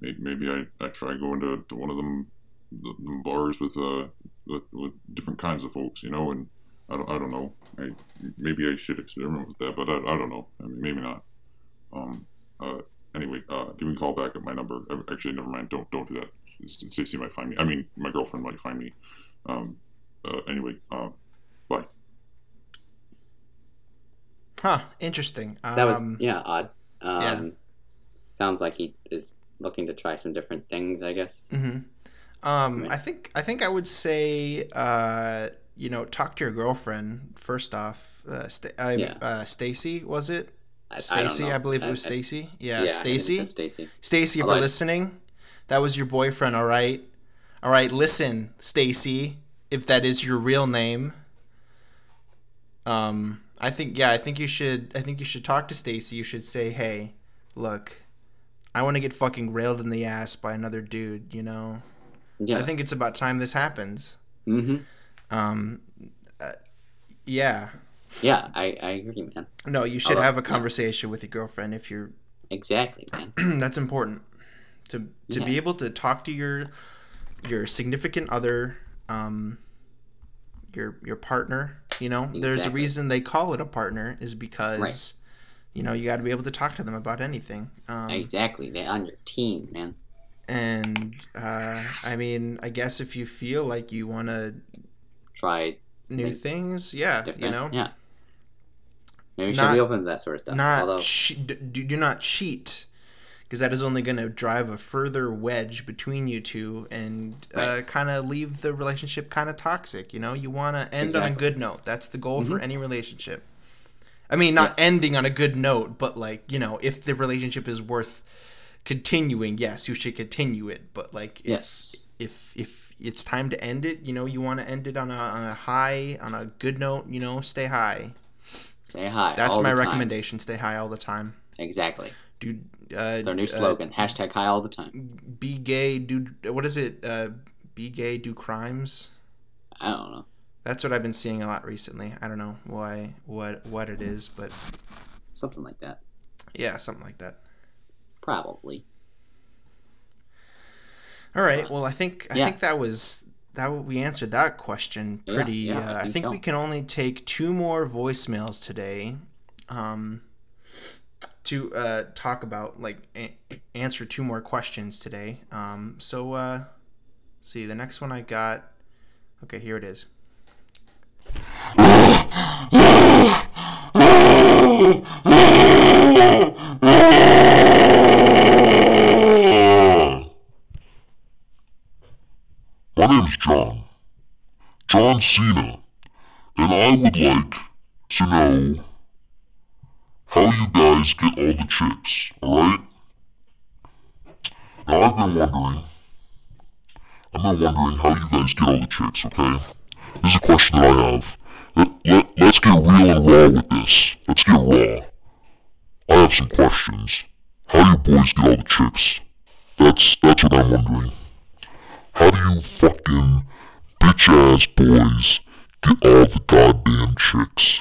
maybe, I, I try going to, to one of them, the, them bars with uh with, with different kinds of folks, you know, and I don't, I don't know. I, maybe I should experiment with that, but I, I don't know. I mean, maybe not. Um. Uh. Anyway, uh, give me a call back at my number. Actually, never mind. Don't don't do that. Stacey might find me. I mean, my girlfriend might find me. Um. Uh. Anyway. Uh. Bye. Huh. Interesting. Um, That was yeah odd. Um, yeah. Sounds like he is looking to try some different things. I guess. hmm Um, I think I think I would say, uh, you know, talk to your girlfriend first off. Uh, Sta- I, Yeah. uh, Stacy was it? I, I don't Stacy. I, believe it was Stacy. Yeah, Yeah, I think it Stacy. Stacy. Stacy, if Although you're listening, that was your boyfriend. All right, all right. Listen, Stacy, if that is your real name. Um, I think yeah, I think you should. I think you should talk to Stacy. You should say, hey, look, I want to get fucking railed in the ass by another dude. You know. Yeah. I think it's about time this happens. hmm Um, uh, yeah. Yeah, I, I agree, man. No, you should have a conversation with your girlfriend if you're. Exactly, man. that's important to to be able to talk to your your significant other, um, your your partner. You know, there's a reason they call it a partner is because. Right. You know, you got to be able to talk to them about anything. Um, exactly. They're on your team, man. and uh, I mean, I guess if you feel like you want to Try new things, yeah, different. you know, Yeah. Maybe Not- should be open to that sort of stuff. not Although, che- do, do not cheat because that is only going to drive a further wedge between you two and uh, kind of leave the relationship kind of toxic you know you want to end on a good note that's the goal for Mhm. any relationship i mean not Yes. ending on a good note but like you know if the relationship is worth continuing yes you should continue it but like if Yes. if if it's time to end it you know you want to end it on a on a high on a good note you know stay high stay high. that's my the time. recommendation stay high all the time Exactly. dude uh, It's our new uh, slogan. Hashtag high all the time. be gay do what is it uh be gay do crimes I don't know. that's what i've been seeing a lot recently i don't know why what what it is but Something like that. yeah something like that Probably. all right well i think i Yeah. think that was that we answered that question pretty yeah, I uh, i think think so. we can only take two more voicemails today um to uh talk about like a- answer two more questions today um so uh see the next one i got okay here it is My name's John. John Cena. And I would like to know how you guys get all the chicks, alright? Now I've been wondering. I've been wondering how you guys get all the chicks, okay? This is a question that I have. Let, let, let's get real and raw with this. Let's get raw. I have some questions. How do you boys get all the chicks? That's that's what I'm wondering. How do you fucking bitch ass boys get all the goddamn chicks?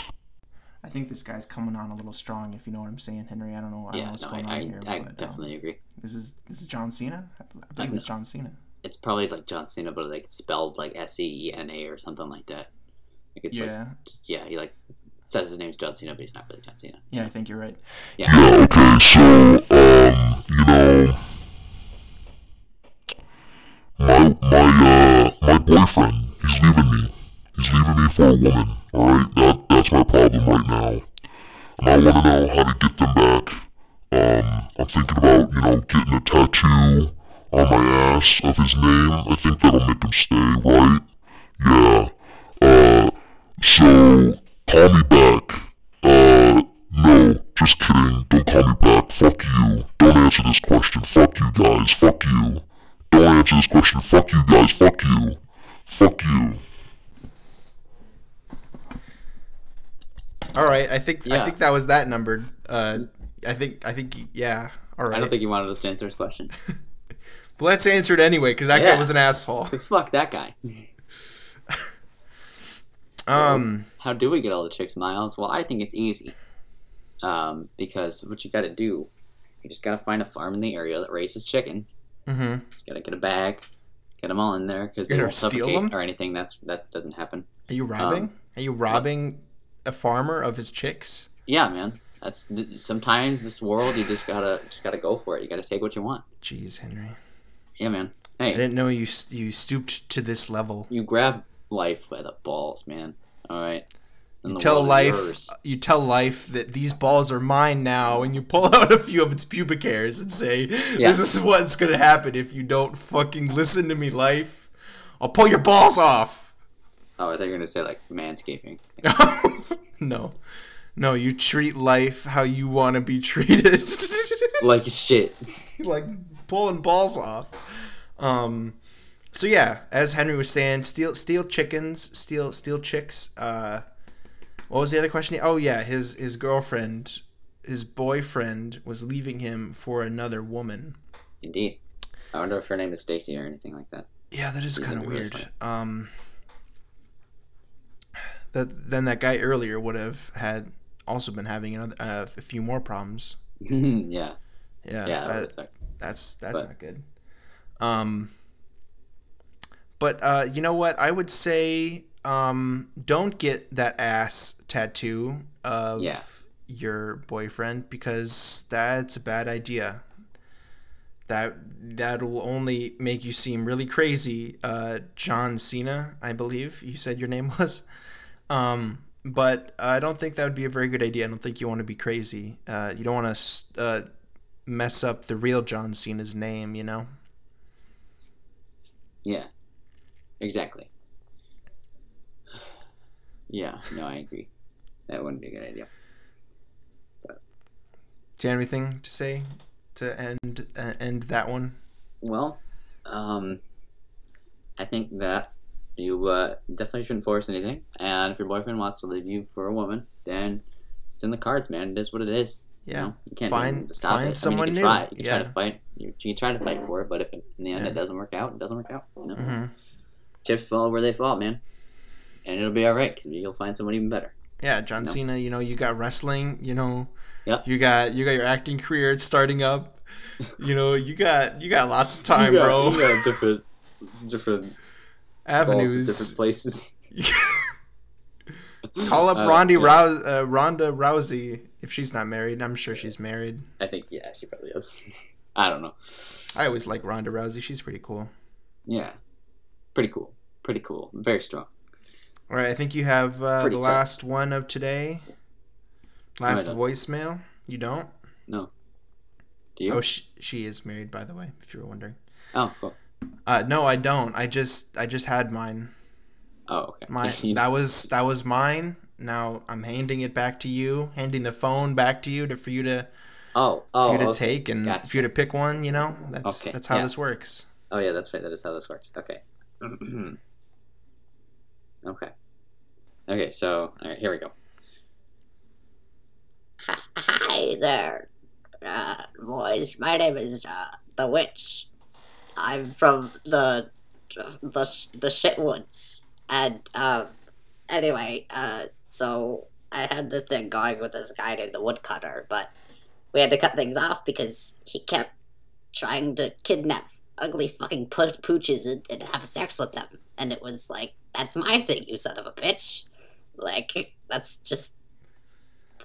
I think this guy's coming on a little strong, if you know what I'm saying, Henri. I don't know, I don't know Yeah, what's no, going I, on here. I, I but, um, definitely agree. this is this is John Cena. I I believe it's John Cena. It's probably like John Cena, but like spelled like S E E N A or something like that. Like it's like Yeah, just yeah, he like says his name's John Cena, but he's not really John Cena. yeah, I think you're right. Yeah, okay, so, um, you know, my, my, uh, my boyfriend, he's leaving me. He's leaving me for a woman, alright? That, that's my problem right now. And I want to know how to get them back. Um, I'm thinking about, you know, getting a tattoo on my ass of his name. I think that'll make him stay, right? Yeah. Uh, so, call me back. Uh, no, just kidding. Don't call me back. Fuck you. Don't answer this question. Fuck you guys. Fuck you. Don't answer this question. Fuck you guys. Fuck you. Fuck you. All right, I think I think that was that numbered. Uh, I think I think yeah. All right, I don't think he wanted us to answer his question. but let's answer it anyway because that guy was an asshole. Cause fuck that guy. Um, How do we get all the chicks, Miles? Well, I think it's easy. Um, because what you got to do, you just got to find a farm in the area that raises chickens. Mm-hmm. Just got to get a bag, get them all in there because they won't suffocate them? or anything. That's that doesn't happen. Are you robbing? Um, Are you robbing a farmer of his chicks? Yeah, man. That's sometimes this world you just gotta just gotta go for it. You gotta take what you want. Jeez, Henri. Yeah, man. Hey, I didn't know you you stooped to this level. you grab life by the balls, man. All right. And You tell life, you tell life that these balls are mine now, and you pull out a few of its pubic hairs and say, Yeah. "This is what's gonna happen if you don't fucking listen to me, life. I'll pull your balls off." Oh, I thought you were gonna say like manscaping. no, no, you treat life how you want to be treated, like shit. like pulling balls off. Um, so yeah, as Henri was saying, steal steal chickens, steal steal chicks. Uh, what was the other question? Oh yeah, his his girlfriend, his boyfriend was leaving him for another woman. Indeed. I wonder if her name is Stacy or anything like that. Yeah, that is kind of like really weird. Um, that then that guy earlier would have had also been having another uh, a few more problems. yeah. Yeah, Yeah. that that- that's that's But- not good. Um, but uh, you know what? I would say um, don't get that ass tattoo of Yeah. your boyfriend because that's a bad idea. That that'll only make you seem really crazy. Uh, John Cena, I believe you said your name was. Um, but I don't think that would be a very good idea. I don't think you want to be crazy. Uh, you don't want to uh, mess up the real John Cena's name, you know? Yeah. Exactly. Yeah. No, I agree. That wouldn't be a good idea. Do you have anything to say to end uh, end that one? Well, um, I think that you uh, definitely shouldn't force anything. And if your boyfriend wants to leave you for a woman, then it's in the cards, man. It is what it is. You, Yeah. know? you can't Find- do anything to stop find it. I mean, someone you new. can Try. You can try to fight. You, you can try to fight for it, but if in the end Yeah. it doesn't work out, it doesn't work out. You know, hmm chips fall where they fall, man. And it'll be all right because you'll find someone even better. Yeah, John No. Cena. You know, you got wrestling. You know, Yep. you got you got your acting career starting up. You know, you got you got lots of time, You got- bro. you got different, different Avenues. different places. Call up Uh, Ronda, yeah. Rouse, uh, Ronda Rousey if she's not married. I'm sure she's married. I think yeah, she probably is. I don't know. I always like Ronda Rousey. She's pretty cool. Yeah, pretty cool. Pretty cool. Very strong. All right, I think you have uh, the tough. last one of today. Last don't. voicemail. You don't? No. Do you? Oh, she, she is married, by the way, if you were wondering. oh, cool. Uh, no, I don't. I just I just had mine. Oh, okay. My that was that was mine. Now I'm handing it back to you, handing the phone back to you to for you to oh, for oh, you to okay. take and Gotcha. for you to pick one. You know, that's Okay, that's how yeah. this works. Oh yeah, that's right. That is how this works. Okay. okay. Okay. So, all right, here we go. Hi there, uh, boys. My name is uh, the Witch. I'm from the the the shit woods, and um, anyway, uh, so I had this thing going with this guy named the Woodcutter, but we had to cut things off because he kept trying to kidnap ugly fucking po- pooches and, and have sex with them, and it was like, that's my thing, you son of a bitch. Like, that's just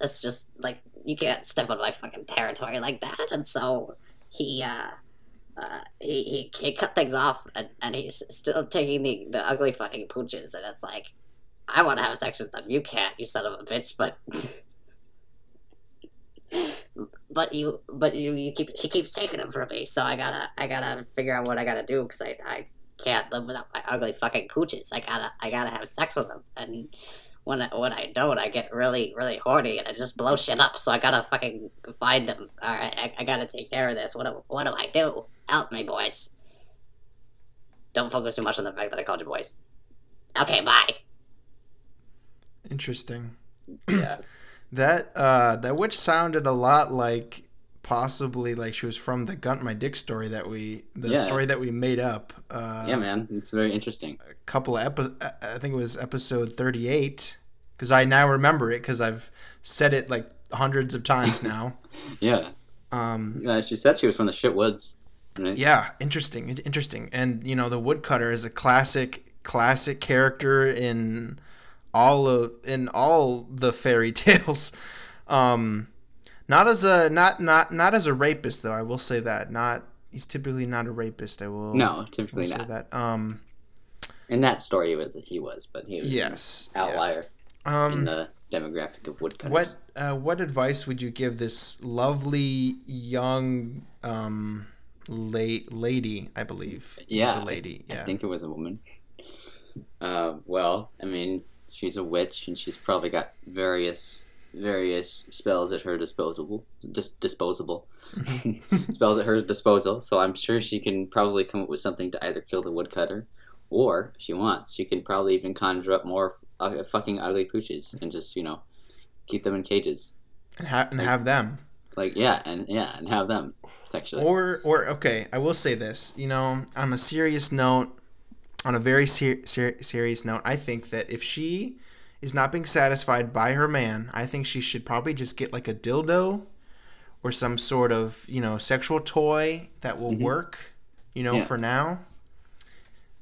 that's just like you can't step on my fucking territory like that. And so he uh uh, he, he, cut things off and, and he's still taking the, the ugly fucking pooches and it's like I want to have sex with them. You can't, you son of a bitch. But but you but you, you keep she keeps taking them from me. So I gotta I gotta figure out what I gotta do because I, I can't live without my ugly fucking pooches. I gotta I gotta have sex with them and when I, when I don't, I get really, really horny and I just blow shit up. So I gotta fucking find them. All right, I, I gotta take care of this. What do, what do I do? Help me, boys. Don't focus too much on the fact that I called you boys. Okay, bye. Interesting. Yeah. That uh that witch sounded a lot like possibly like she was from the Gunt My Dick story that we the Yeah. story that we made up. Uh, yeah, man. It's very interesting. a couple of epi- I think it was episode 38 because I now remember it because I've said it like hundreds of times now. Yeah. Um, Yeah, she said she was from the shit woods. Right? yeah, interesting, interesting, and you know the woodcutter is a classic, classic character in all of in all the fairy tales. Um, not as a not not not as a rapist though. I will say that not he's typically not a rapist. I will No, will typically say not. that. Um, In that story, he was he was, but he was yes, an outlier yeah. in Um, the demographic of woodcutters. What uh, what advice would you give this lovely young um, la- lady? I believe It was Yeah, a lady. I Yeah, think it was a woman. Uh, well, I mean, she's a witch, and she's probably got various various spells at her disposable dis- disposable spells at her disposal. So I'm sure she can probably come up with something to either kill the woodcutter, or if she wants, she can probably even conjure up more uh, fucking ugly pooches and just you know keep them in cages. and, ha- and have them. Like yeah, and yeah, and have them sexually. Or or okay, I will say this. You know, on a serious note, on a very ser- ser- serious note, I think that if she is not being satisfied by her man, I think she should probably just get like a dildo or some sort of you know sexual toy that will Mhm. work. You know, Yeah. for now.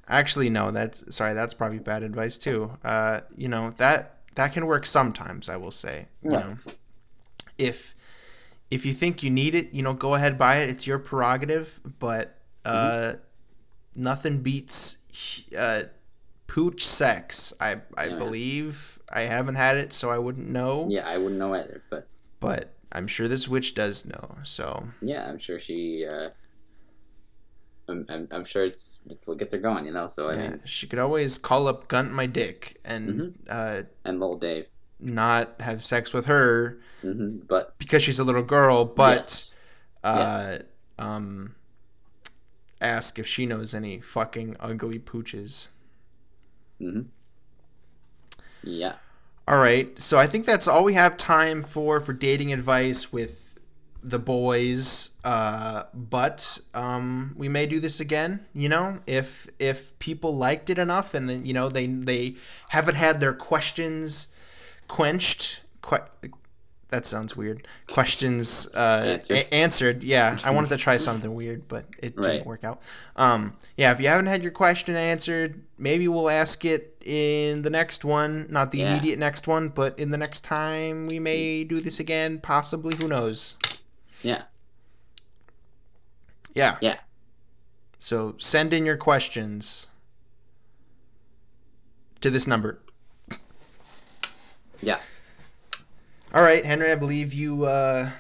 Actually, no. That's sorry. That's probably bad advice too. Uh, you know that that can work sometimes. I will say. You know, if if you think you need it, you know, go ahead buy it. It's your prerogative. But uh, nothing beats uh, pooch sex. I I Yeah. believe I haven't had it, so I wouldn't know. yeah, I wouldn't know either, but But I'm sure this witch does know. So yeah, I'm sure she. Uh, I'm, I'm, I'm sure it's it's what gets her going, you know. So I yeah, mean, she could always call up Gunt my dick and Mhm. uh, and little Dave, not have sex with her hmm but because she's a little girl, but Yes. uh, um, ask if she knows any fucking ugly pooches. hmm yeah, All right, so I think that's all we have time for for dating advice with the boys. Uh, but um, we may do this again. You know, if if people liked it enough, and then you know they they haven't had their questions quenched. Que- that sounds weird. Questions uh, Answered. a- answered. Yeah, I wanted to try something weird, but it Right. didn't work out. Um, yeah, if you haven't had your question answered, maybe we'll ask it in the next one. Not the Yeah. immediate next one, but in the next time we may do this again. Possibly. Who knows? yeah, Yeah. Yeah. So send in your questions to this number. Yeah. All right, Henri. I believe you. Uh,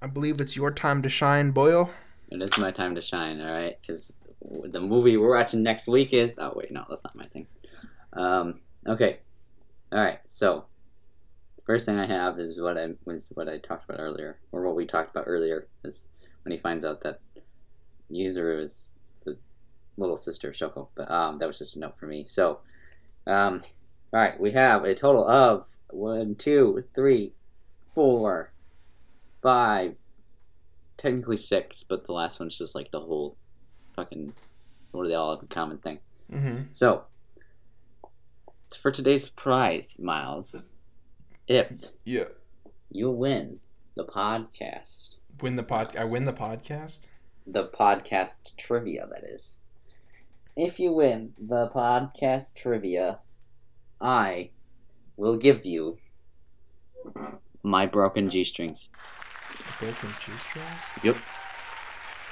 I believe it's your time to shine, Boyle. It is my time to shine, all right? Because the movie we're watching next week is. Oh wait, no, that's not my thing. Um, okay, all right. So, first thing I have is what I was what I talked about earlier, or what we talked about earlier, is when he finds out that Yuzuru is the little sister of Shoko. But um, that was just a note for me. So, um, all right, we have a total of one, two, three, four, five, technically six, but the last one's just like the whole fucking what do they all have in common thing. Mm-hmm. So for today's prize, Miles, if Yeah. you win the podcast, Win the pod. I win the podcast. the podcast trivia, that is. If you win the podcast trivia, I will give you my broken G strings. Broken G strings? Yep.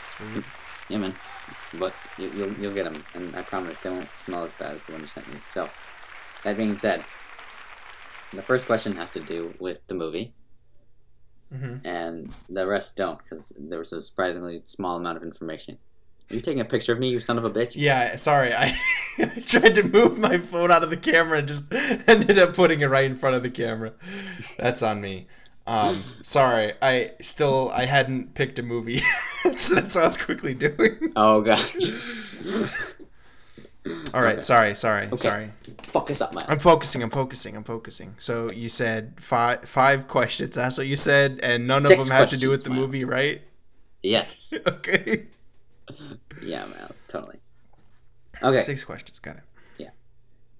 Sweet. Yeah, man. But you, you'll you'll get them, and I promise they won't smell as bad as the one you sent me. So, that being said, the first question has to do with the movie, Mm-hmm. and the rest don't, because there was a surprisingly small amount of information. Are you taking a picture of me, you son of a bitch? Yeah. Sorry, I, tried to move my phone out of the camera and just ended up putting it right in front of the camera. That's on me. Um, sorry, I still I hadn't picked a movie, so that's what I was quickly doing. Oh gosh. All right, Okay. sorry, sorry, Okay. sorry. Focus up, Miles. I'm focusing. I'm focusing. I'm focusing. So you said five five questions. That's what you said, and none Six of them have to do with the questions, movie, right? yes. okay. Yeah, Miles. Totally. Okay. Six questions. Got it.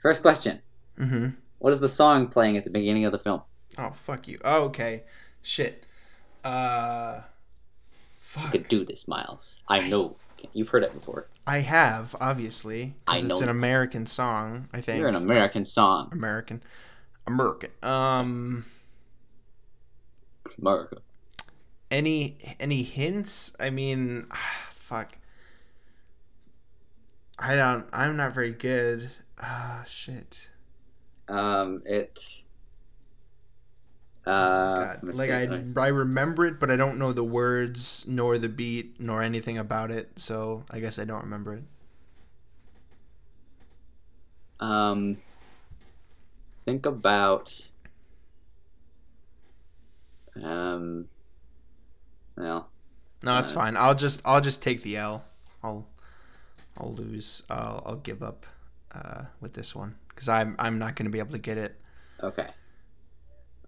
First question. Mm-hmm. What is the song playing at the beginning of the film? Oh fuck you. Oh, okay. Shit. Uh. You Fuck. could do this, Miles. I know. You've heard it before. I have obviously. 'cause I It's an American song. I think. You're an American song. American. American. Um. America. Any any hints? I mean, fuck. I don't. I'm not very good. Ah, shit. Um, it. Uh, God. Like. I, I remember it, but I don't know the words nor the beat nor anything about it. So I guess I don't remember it. Um, think about. Um, well, No, Uh, fine. I'll just I'll just take the L. I'll I'll lose. I'll I'll give up uh, with this one because I'm I'm not gonna be able to get it. okay.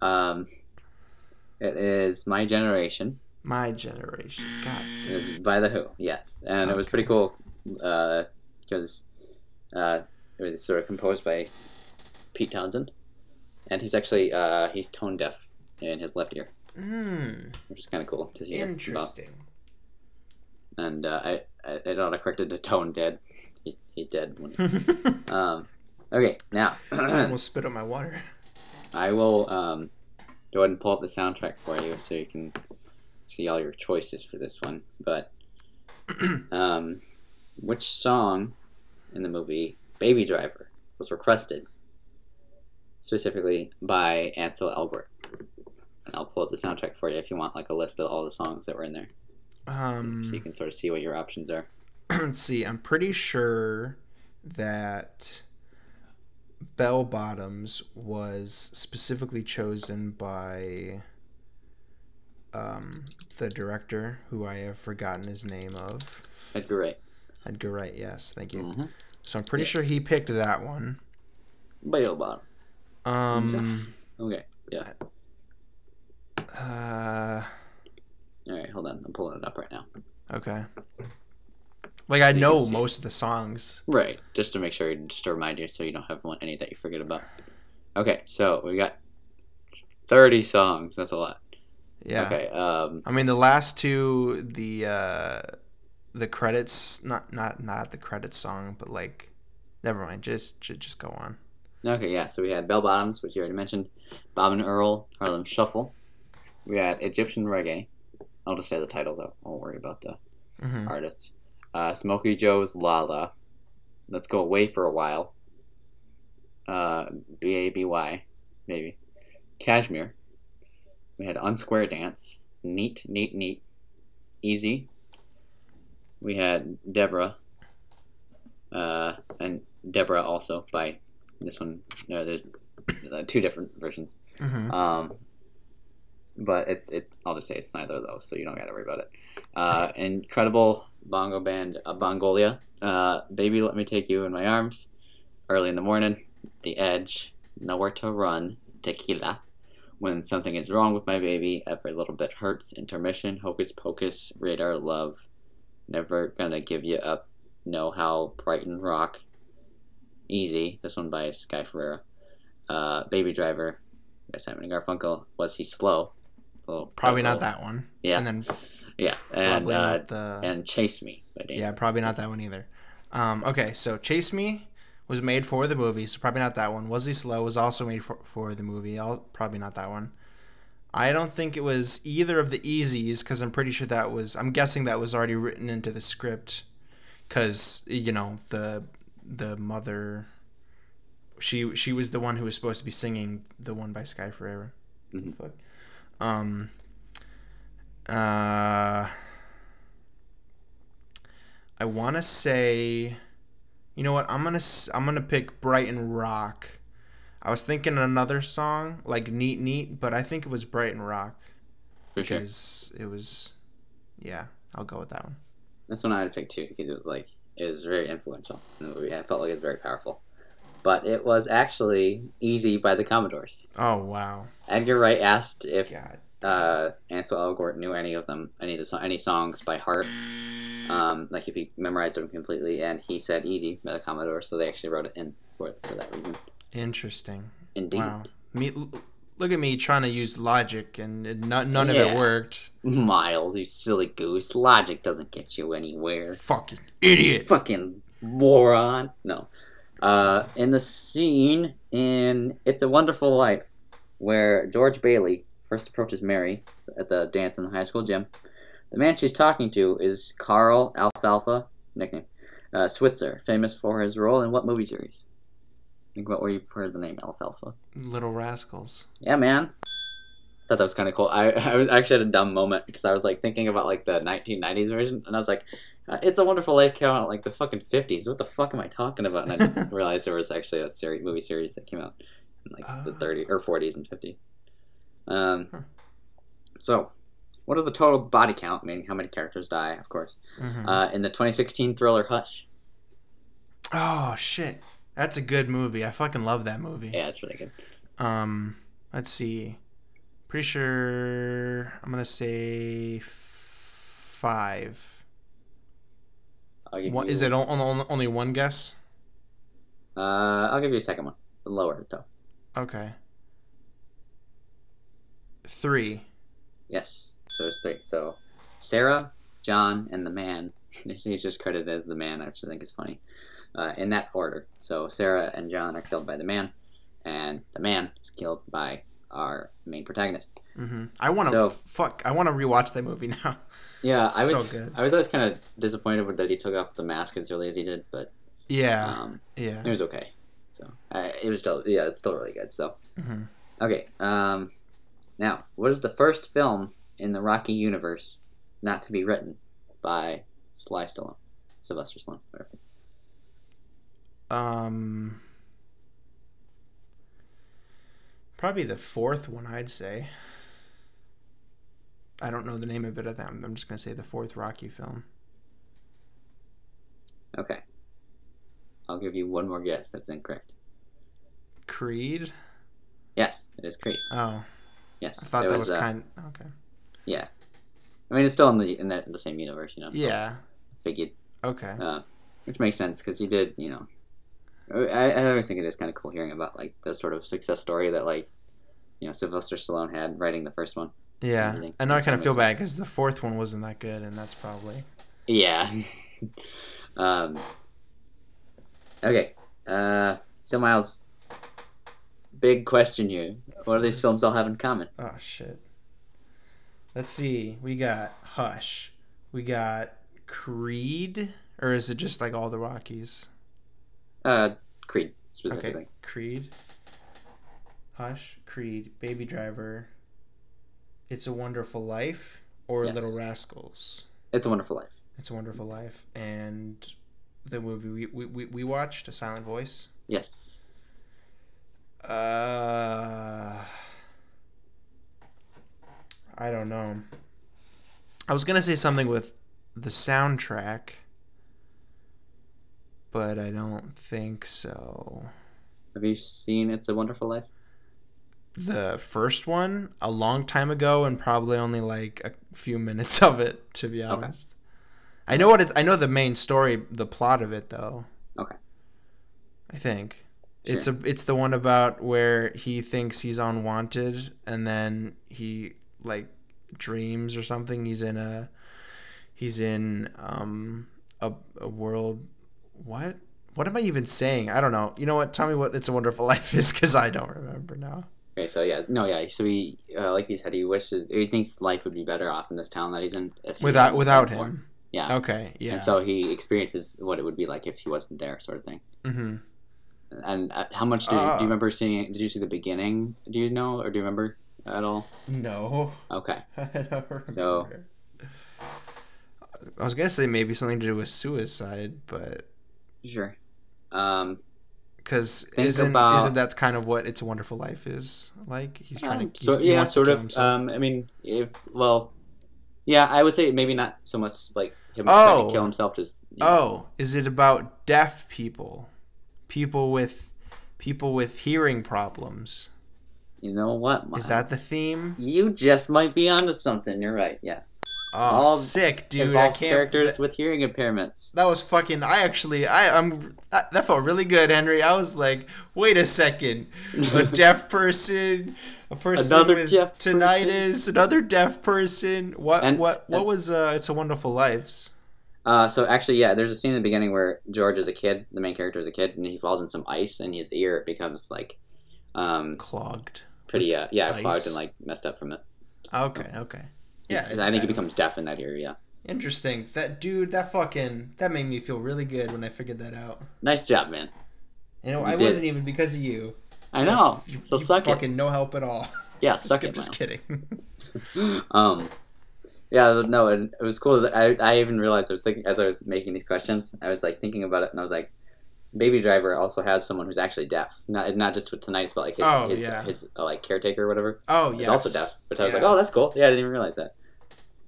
Um, it is My Generation. My generation. God. It is by The Who, yes. And it was pretty Okay. cool because uh, it was sort of composed by Pete Townshend. And he's actually, uh, he's tone deaf in his left ear, Hmm. which is kind of cool to hear. about. Interesting. And uh, I, I, it autocorrected to tone dead. He's, he's dead. When um, okay, now I almost spit on my water. I will um, go ahead and pull up the soundtrack for you so you can see all your choices for this one. But um, which song in the movie Baby Driver was requested specifically by Ansel Elgort? And I'll pull up the soundtrack for you if you want like a list of all the songs that were in there, Um. so you can sort of see what your options are. let's see. I'm pretty sure that Bell Bottoms was specifically chosen by um, the director, who I have forgotten his name of. Edgar Wright. Edgar Wright. Yes, thank you. Mm-hmm. So I'm pretty Yeah. sure he picked that one. Bell Bottom. Um. Okay. Yeah. Uh. All right. Hold on. I'm pulling it up right now. Okay. Like I So know can see. most of the songs. Right, just to make sure, just to remind you, so you don't have one, any that you forget about. Okay, so we got thirty songs. That's a lot. Yeah. Okay. Um. I mean the last two, the uh, the credits, not not not the credits song, but like, never mind. Just just, just go on. Okay. Yeah. So we had Bell Bottoms, which you already mentioned. Bob and Earl, Harlem Shuffle. We had Egyptian Reggae. I'll just say the titles. I won't worry about the hmm artists. Uh, Smokey Joe's Lala. Let's go away for a while. Uh, B A B Y, maybe. Kashmere. We had Unsquare Dance, Neat, Neat, Neat, Easy. We had Deborah, uh, and Deborah also by this one. No, there's uh, two different versions. hmm Um, but it's it. I'll just say it's neither of those, so you don't got to worry about it. Uh, incredible bongo band, uh, Bongolia. Uh, Baby, let me take you in my arms. Early in the morning, The Edge, Nowhere to Run, Tequila. When something is wrong with my baby, every little bit hurts. Intermission, Hocus Pocus, Radar Love. Never gonna give you up. Know how Brighton Rock. Easy. This one by Sky Ferreira. Uh, Baby Driver, Simon and Garfunkel. Was he slow? Probably not that one. Yeah, And then yeah, and uh, the. and Chase Me yeah, probably not that one either. Um, okay, so Chase Me was made for the movie, so probably not that one. Was He Slow was also made for, for the movie. I'll, probably not that one. I don't think it was either of the Easies because I'm pretty sure that was. I'm guessing that was already written into the script because you know the the mother. She she was the one who was supposed to be singing the one by Sky Ferreira. Mhm. Fuck. Um. Uh. I want to say, you know what? I'm gonna s- I'm gonna pick Brighton Rock. I was thinking another song like Neat Neat, but I think it was Brighton Rock for sure. because it was, yeah. I'll go with that one. That's one I'd pick too because it was like it was very influential in the movie. I felt like it was very powerful, but it was actually "Easy" by the Commodores. Oh wow, Edgar Wright asked if God. uh, Ansel Elgort knew any of them, any of the so- any songs by heart, um, like if he memorized them completely, and he said "Easy" by the Commodores, so they actually wrote it in for for that reason. Interesting. Indeed. Wow. Me, look at me trying to use logic, and it, none, none of it worked. Miles, you silly goose. Logic doesn't get you anywhere. Fucking idiot. Fucking moron. No. Uh, in the scene in It's a Wonderful Life, where George Bailey first approaches Mary at the dance in the high school gym, the man she's talking to is Carl Alfalfa, nickname, uh, Switzer, famous for his role in what movie series? Think about where you've heard the name Alfalfa. Little rascals. Yeah, man. Thought that was kind of cool. I, I was actually had a dumb moment because I was like thinking about like the 1990s version, and I was like, "It's a Wonderful Life" came out like the fucking 50s. What the fuck am I talking about? And I didn't realize there was actually a series, movie series that came out in like the Oh. 30 or 40s and 50s. Um, Huh. so what is the total body count? Meaning how many characters die, of course, Mhm. uh, in the 2016 thriller Hush. oh shit, that's a good movie. I fucking love that movie. Yeah, it's really good. Um, let's see. Pretty sure I'm gonna say five. What is it? on- on- Only one guess? Uh, I'll give you a second one. Lower though. Okay. Three. Yes. So there's three. So Sarah, John, and the man. He's just credited as the man, which I think is funny. Uh, in that order. So Sarah and John are killed by the man, and the man is killed by our main protagonist. hmm I want to So- fuck. I want to rewatch that movie now. Yeah, I was. so good. I was always kind of disappointed that he took off the mask as early as he did, but Yeah. um, yeah. it was okay. So uh, it was still, yeah, it's still really good. So hmm okay. Um, now, what is the first film in the Rocky universe not to be written by Sly Stallone, Sylvester Stallone? whatever. Um. Probably the fourth one, I'd say. I don't know the name of it. I'm I'm just gonna say the fourth Rocky film. Okay. I'll give you one more guess. That's incorrect. Creed. Yes, it is Creed. Oh, Yes, I thought that was uh, kind. Okay. Yeah, I mean it's still in the in the, the same universe, you know. Yeah. Figured, Okay. uh, which makes sense because he did, you know. I, I always think it is kind of cool hearing about like the sort of success story that like, you know, Sylvester Stallone had writing the first one. Yeah. everything. I know I kind of feel bad because the fourth one wasn't that good, and that's probably. Yeah. um. Okay. Uh. So Miles, big question here. What do these films all have in common? Oh shit. Let's see. We got Hush. We got Creed, or is it just like all the Rockies? Uh, Creed specifically. Okay, Creed. Hush, Creed, Baby Driver, It's a Wonderful Life, or Yes. Little Rascals. It's a Wonderful Life. It's a Wonderful Life, and the movie we, we, we, we watched, A Silent Voice. Yes. Uh, I don't know. I was gonna say something with the soundtrack, but I don't think so. Have you seen It's a Wonderful Life? The first one a long time ago, and probably only like a few minutes of it, to be honest. I know what it's. I know the main story, the plot of it, though. Okay. I think it's a. It's the one about where he thinks he's unwanted, and then he like dreams or something. He's in a. He's in um a a world. What? What am I even saying? I don't know. You know what? Tell me what "It's a Wonderful Life" is, because I don't remember now. Okay, so yeah, no, yeah. So he, uh, like you said, he wishes, he thinks life would be better off in this town that he's in if he Without without him. Yeah. Okay. Yeah. And so he experiences what it would be like if he wasn't there, sort of thing. hmm And uh, how much do, Uh. do you remember seeing? Did you see the beginning? Do you know, or do you remember at all? No. Okay. I don't remember. So- I was gonna say maybe something to do with suicide, but Sure. Um, because isn't about- isn't that kind of what "It's a Wonderful Life" is like? He's trying um, to. so, he's- he yeah, sort of. Um, I mean, if well, yeah, I would say maybe not so much like him trying Oh. to kill himself. Just you know, oh, is it about deaf people, people with people with hearing problems? you know what? Is Miles? that the theme? You just might be onto something. You're right. Yeah. Oh, All sick, dude! I can't. characters that- with hearing impairments. That was fucking. I actually, I, I'm. That, that felt really good, Henri. I was like, wait a second, a deaf person, a person Another with deaf tinnitus, another deaf person. What? And- what? What and- was? Uh, it's a Wonderful Lives. Uh, so actually, yeah, there's a scene in the beginning where George is a kid, the main character is a kid, and he falls in some ice, and his ear becomes like, um, Clogged. pretty, uh, yeah, ice? clogged and like messed up from it. Okay. Okay. Yeah. I think he becomes deaf in that area. Interesting. That dude. That fucking. That made me feel really good when I figured that out. nice job, man. You know, You I did. wasn't even because of you. I know. You, So you suck fucking no help at all. Yeah, Just, suck it, just kidding. Um, yeah, no, it, it was cool. That I, I even realized I was thinking as I was making these questions, I was like thinking about it, and I was like, Baby Driver also has someone who's actually deaf, not not just with tinnitus, but like his Oh, his, yeah. his uh, like caretaker or whatever. oh is yes. also deaf, which I was like, oh, that's cool. Yeah, I didn't even realize that.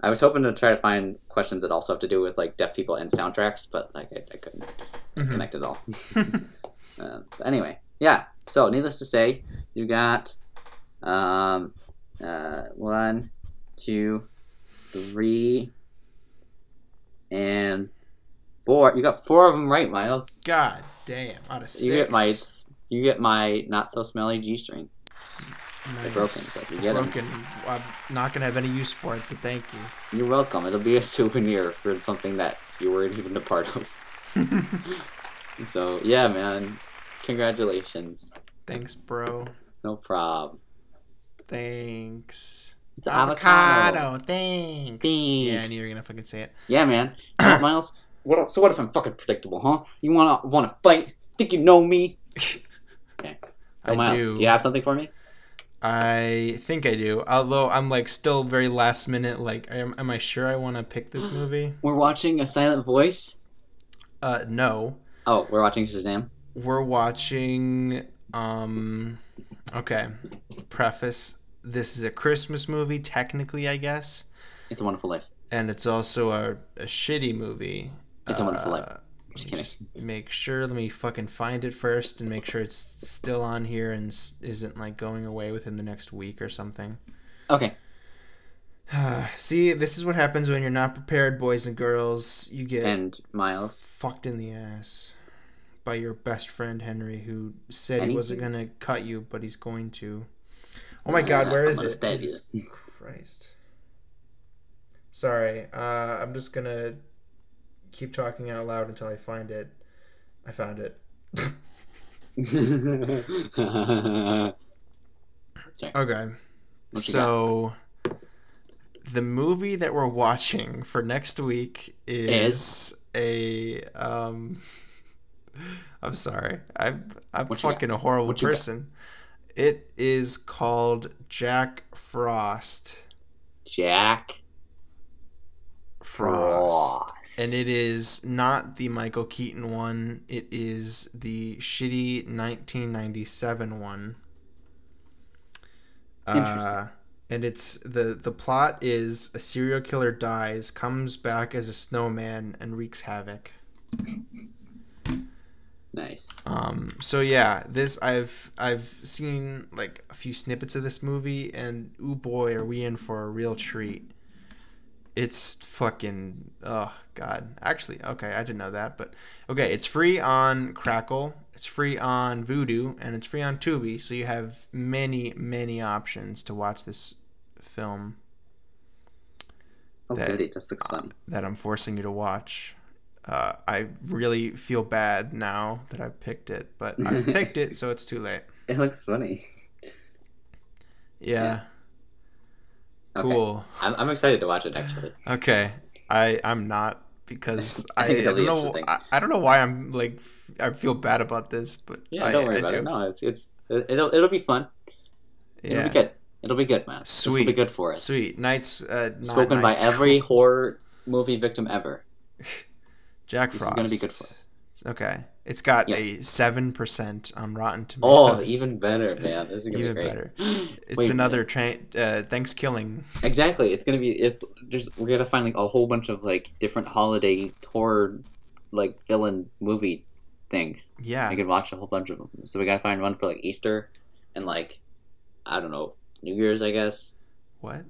I was hoping to try to find questions that also have to do with like deaf people and soundtracks, but like I, I couldn't Mhm. connect it all. uh, anyway, yeah. So needless to say, you got um, uh, one, two, three, and four. You got four of them right, Miles. God damn. Out of six. You get my you get my not so smelly G string. Nice. broken, so you get 'em. broken. I'm not gonna have any use for it, but thank you. You're welcome. It'll be a souvenir for something that you weren't even a part of. So yeah, man. Congratulations. Thanks, bro. No problem. Thanks. It's avocado. Thanks. Thanks. Yeah, I knew you were gonna fucking say it. Yeah, man. You know what, Miles. What? So what if I'm fucking predictable, huh? You wanna wanna fight? Think you know me? Okay. So I do. you have something for me? I think I do. Although I'm like still very last minute. Like, am, am I sure I want to pick this movie? We're watching a silent voice. Uh, no. Oh, we're watching Shazam. We're watching. Um. Okay. Preface. This is a Christmas movie, technically, I guess, It's a Wonderful Life. and it's also a, a shitty movie. It's a Wonderful Life. Uh, Just kidding. make sure. Let me fucking find it first and make sure it's still on here and isn't like going away within the next week or something. Okay. See, this is what happens when you're not prepared, boys and girls. You get And Miles. fucked in the ass by your best friend Henri, who said And he wasn't gonna cut you, but he's going to. Oh my God, where I'm is it? stab you. Jesus Christ. Sorry, uh, I'm just gonna keep talking out loud until I find it. I found it. Okay. What so the movie that we're watching for next week is, a um I'm sorry. I'm I'm What fucking a horrible What got? person. It is called Jack Frost. Jack Frost. Frost. And it is not the Michael Keaton one. It is the shitty 1997 one. Uh, Interesting. and it's the the plot is a serial killer dies, comes back as a snowman, and wreaks havoc. Nice. Um, so yeah, this I've I've seen like a few snippets of this movie, and ooh boy, are we in for a real treat. It's fucking oh god. Actually, okay, I didn't know that, but okay, it's free on Crackle, it's free on Vudu, and it's free on Tubi. So you have many many options to watch this film Oh, That- goody. This looks funny. that I'm forcing you to watch. Uh, I really feel bad now that I've picked it, but I've picked it, so it's too late. It looks funny. Yeah. Okay. Cool. I'm, I'm excited to watch it actually. Okay. I I'm not because I I, I don't know. I, I don't know why I'm like f- I feel bad about this, but Yeah, I, don't worry about do. it. No, it's it's it'll it'll be fun. It'll Yeah. be good. It'll be good, man. Sweet. This will be good for us. Sweet. Nights uh not Spoken by every horror movie victim ever. Jack this is Frost. gonna be good for us. Okay. It's got Yeah. a 7% on Rotten Tomatoes. Oh, even better, man. This is gonna Even be great. better. It's Wait, another train uh ThanksKilling. Exactly. It's gonna be. It's just we're gonna find like a whole bunch of like different holiday horror, like villain movie things. Yeah. I could watch a whole bunch of them. So we gotta find one for like Easter, and like, I don't know, New Year's. I guess. What?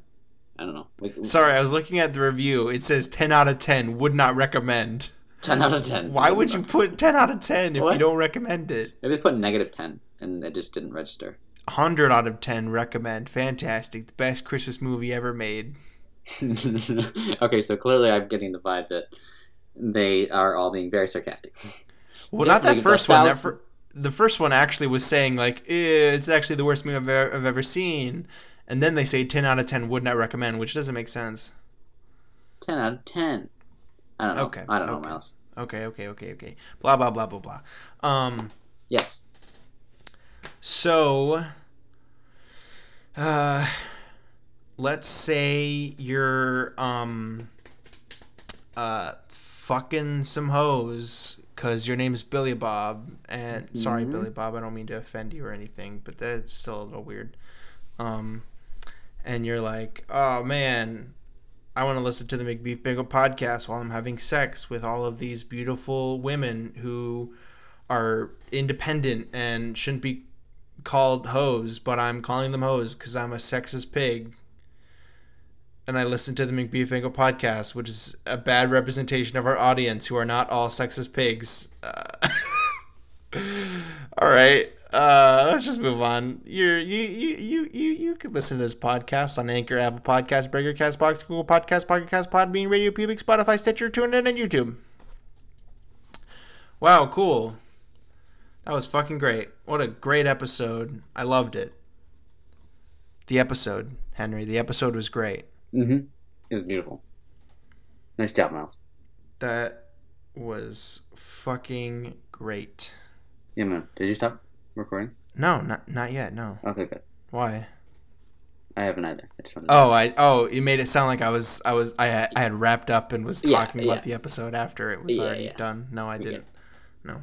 I don't know. Sorry, I was looking at the review. It says 10 out of 10. Would not recommend. Ten out of ten. Why would you put 10 out of 10 if you don't recommend it? Maybe they put negative ten, and it just didn't register. 100 out of 10 recommend. Fantastic. The best Christmas movie ever made. okay, so clearly I'm getting the vibe that they are all being very sarcastic. Well, not that first one. That fir- the first one actually was saying like "Eh, it's actually the worst movie I've ever, I've ever seen, and then they say 10 out of 10 would not recommend, which doesn't make sense. Ten out of ten. I don't know. Okay, I don't know, okay. Miles. Okay, okay, okay, okay. Blah blah blah blah blah. Um. Yes. So, uh, let's say you're um, uh, fucking some hoes because your name's Billy Bob, and sorry, Mhm. Billy Bob, I don't mean to offend you or anything, but that's still a little weird. Um, and you're like, oh man. I want to listen to the Macbeef Bagel podcast while I'm having sex with all of these beautiful women who are independent and shouldn't be called hoes, but I'm calling them hoes because I'm a sexist pig. And I listen to the Macbeef Angle podcast, which is a bad representation of our audience, who are not all sexist pigs. Uh, all right, uh, let's just move on. You're, you you you you you could listen to this podcast on Anchor, Apple Podcast, Breaker, Castbox, Google Podcast, Pocket Cast, Podbean, Radio Public, Spotify, Stitcher, TuneIn, and YouTube. Wow, cool. That was fucking great. What a great episode. I loved it. The episode, Henri. The episode was great. Mm-hmm. It was beautiful. Nice job, Miles. That was fucking great. Yeah, man. Did you stop recording? No, not not yet. No. Okay, good. Why? I haven't either. I just Oh, I oh, you made it sound like I was I was I had, I had wrapped up and was Yeah, talking about yeah. the episode after it was Yeah, already yeah. done. No, I didn't. No.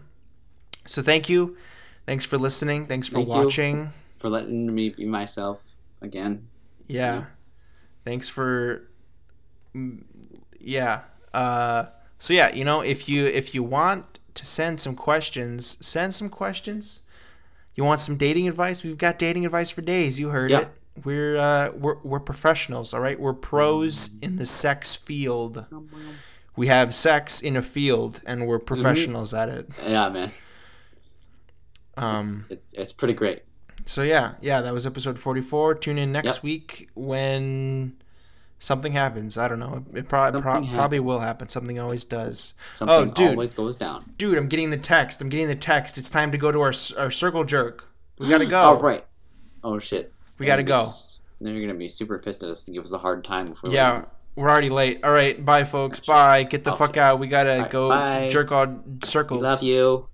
So thank you. Thanks for listening. Thanks for Thank watching. for letting me be myself again. Yeah. Yeah. Thanks for mm, yeah. Uh so yeah, you know, if you if you want to send some questions, send some questions. You want some dating advice? We've got dating advice for days. You heard Yeah. it. We're uh we're we're professionals, all right? We're pros in the sex field. We have sex in a field and we're professionals at it. Yeah, man. Um It's it's pretty great. So yeah, yeah, that was episode forty-four. Tune in next Yep. week when something happens. I don't know. It probably pro- probably will happen. Something always does. Something Oh, dude. always goes down. Dude, I'm getting the text. I'm getting the text. It's time to go to our our circle jerk. We gotta go. Oh right. Oh shit. We gotta go. Then They're gonna be super pissed at us and give us a hard time we're Yeah, late. we're already late. All right, bye, folks. Bye. Get the Oh, fuck shit. out. We gotta right, go bye. jerk on circles. Love you.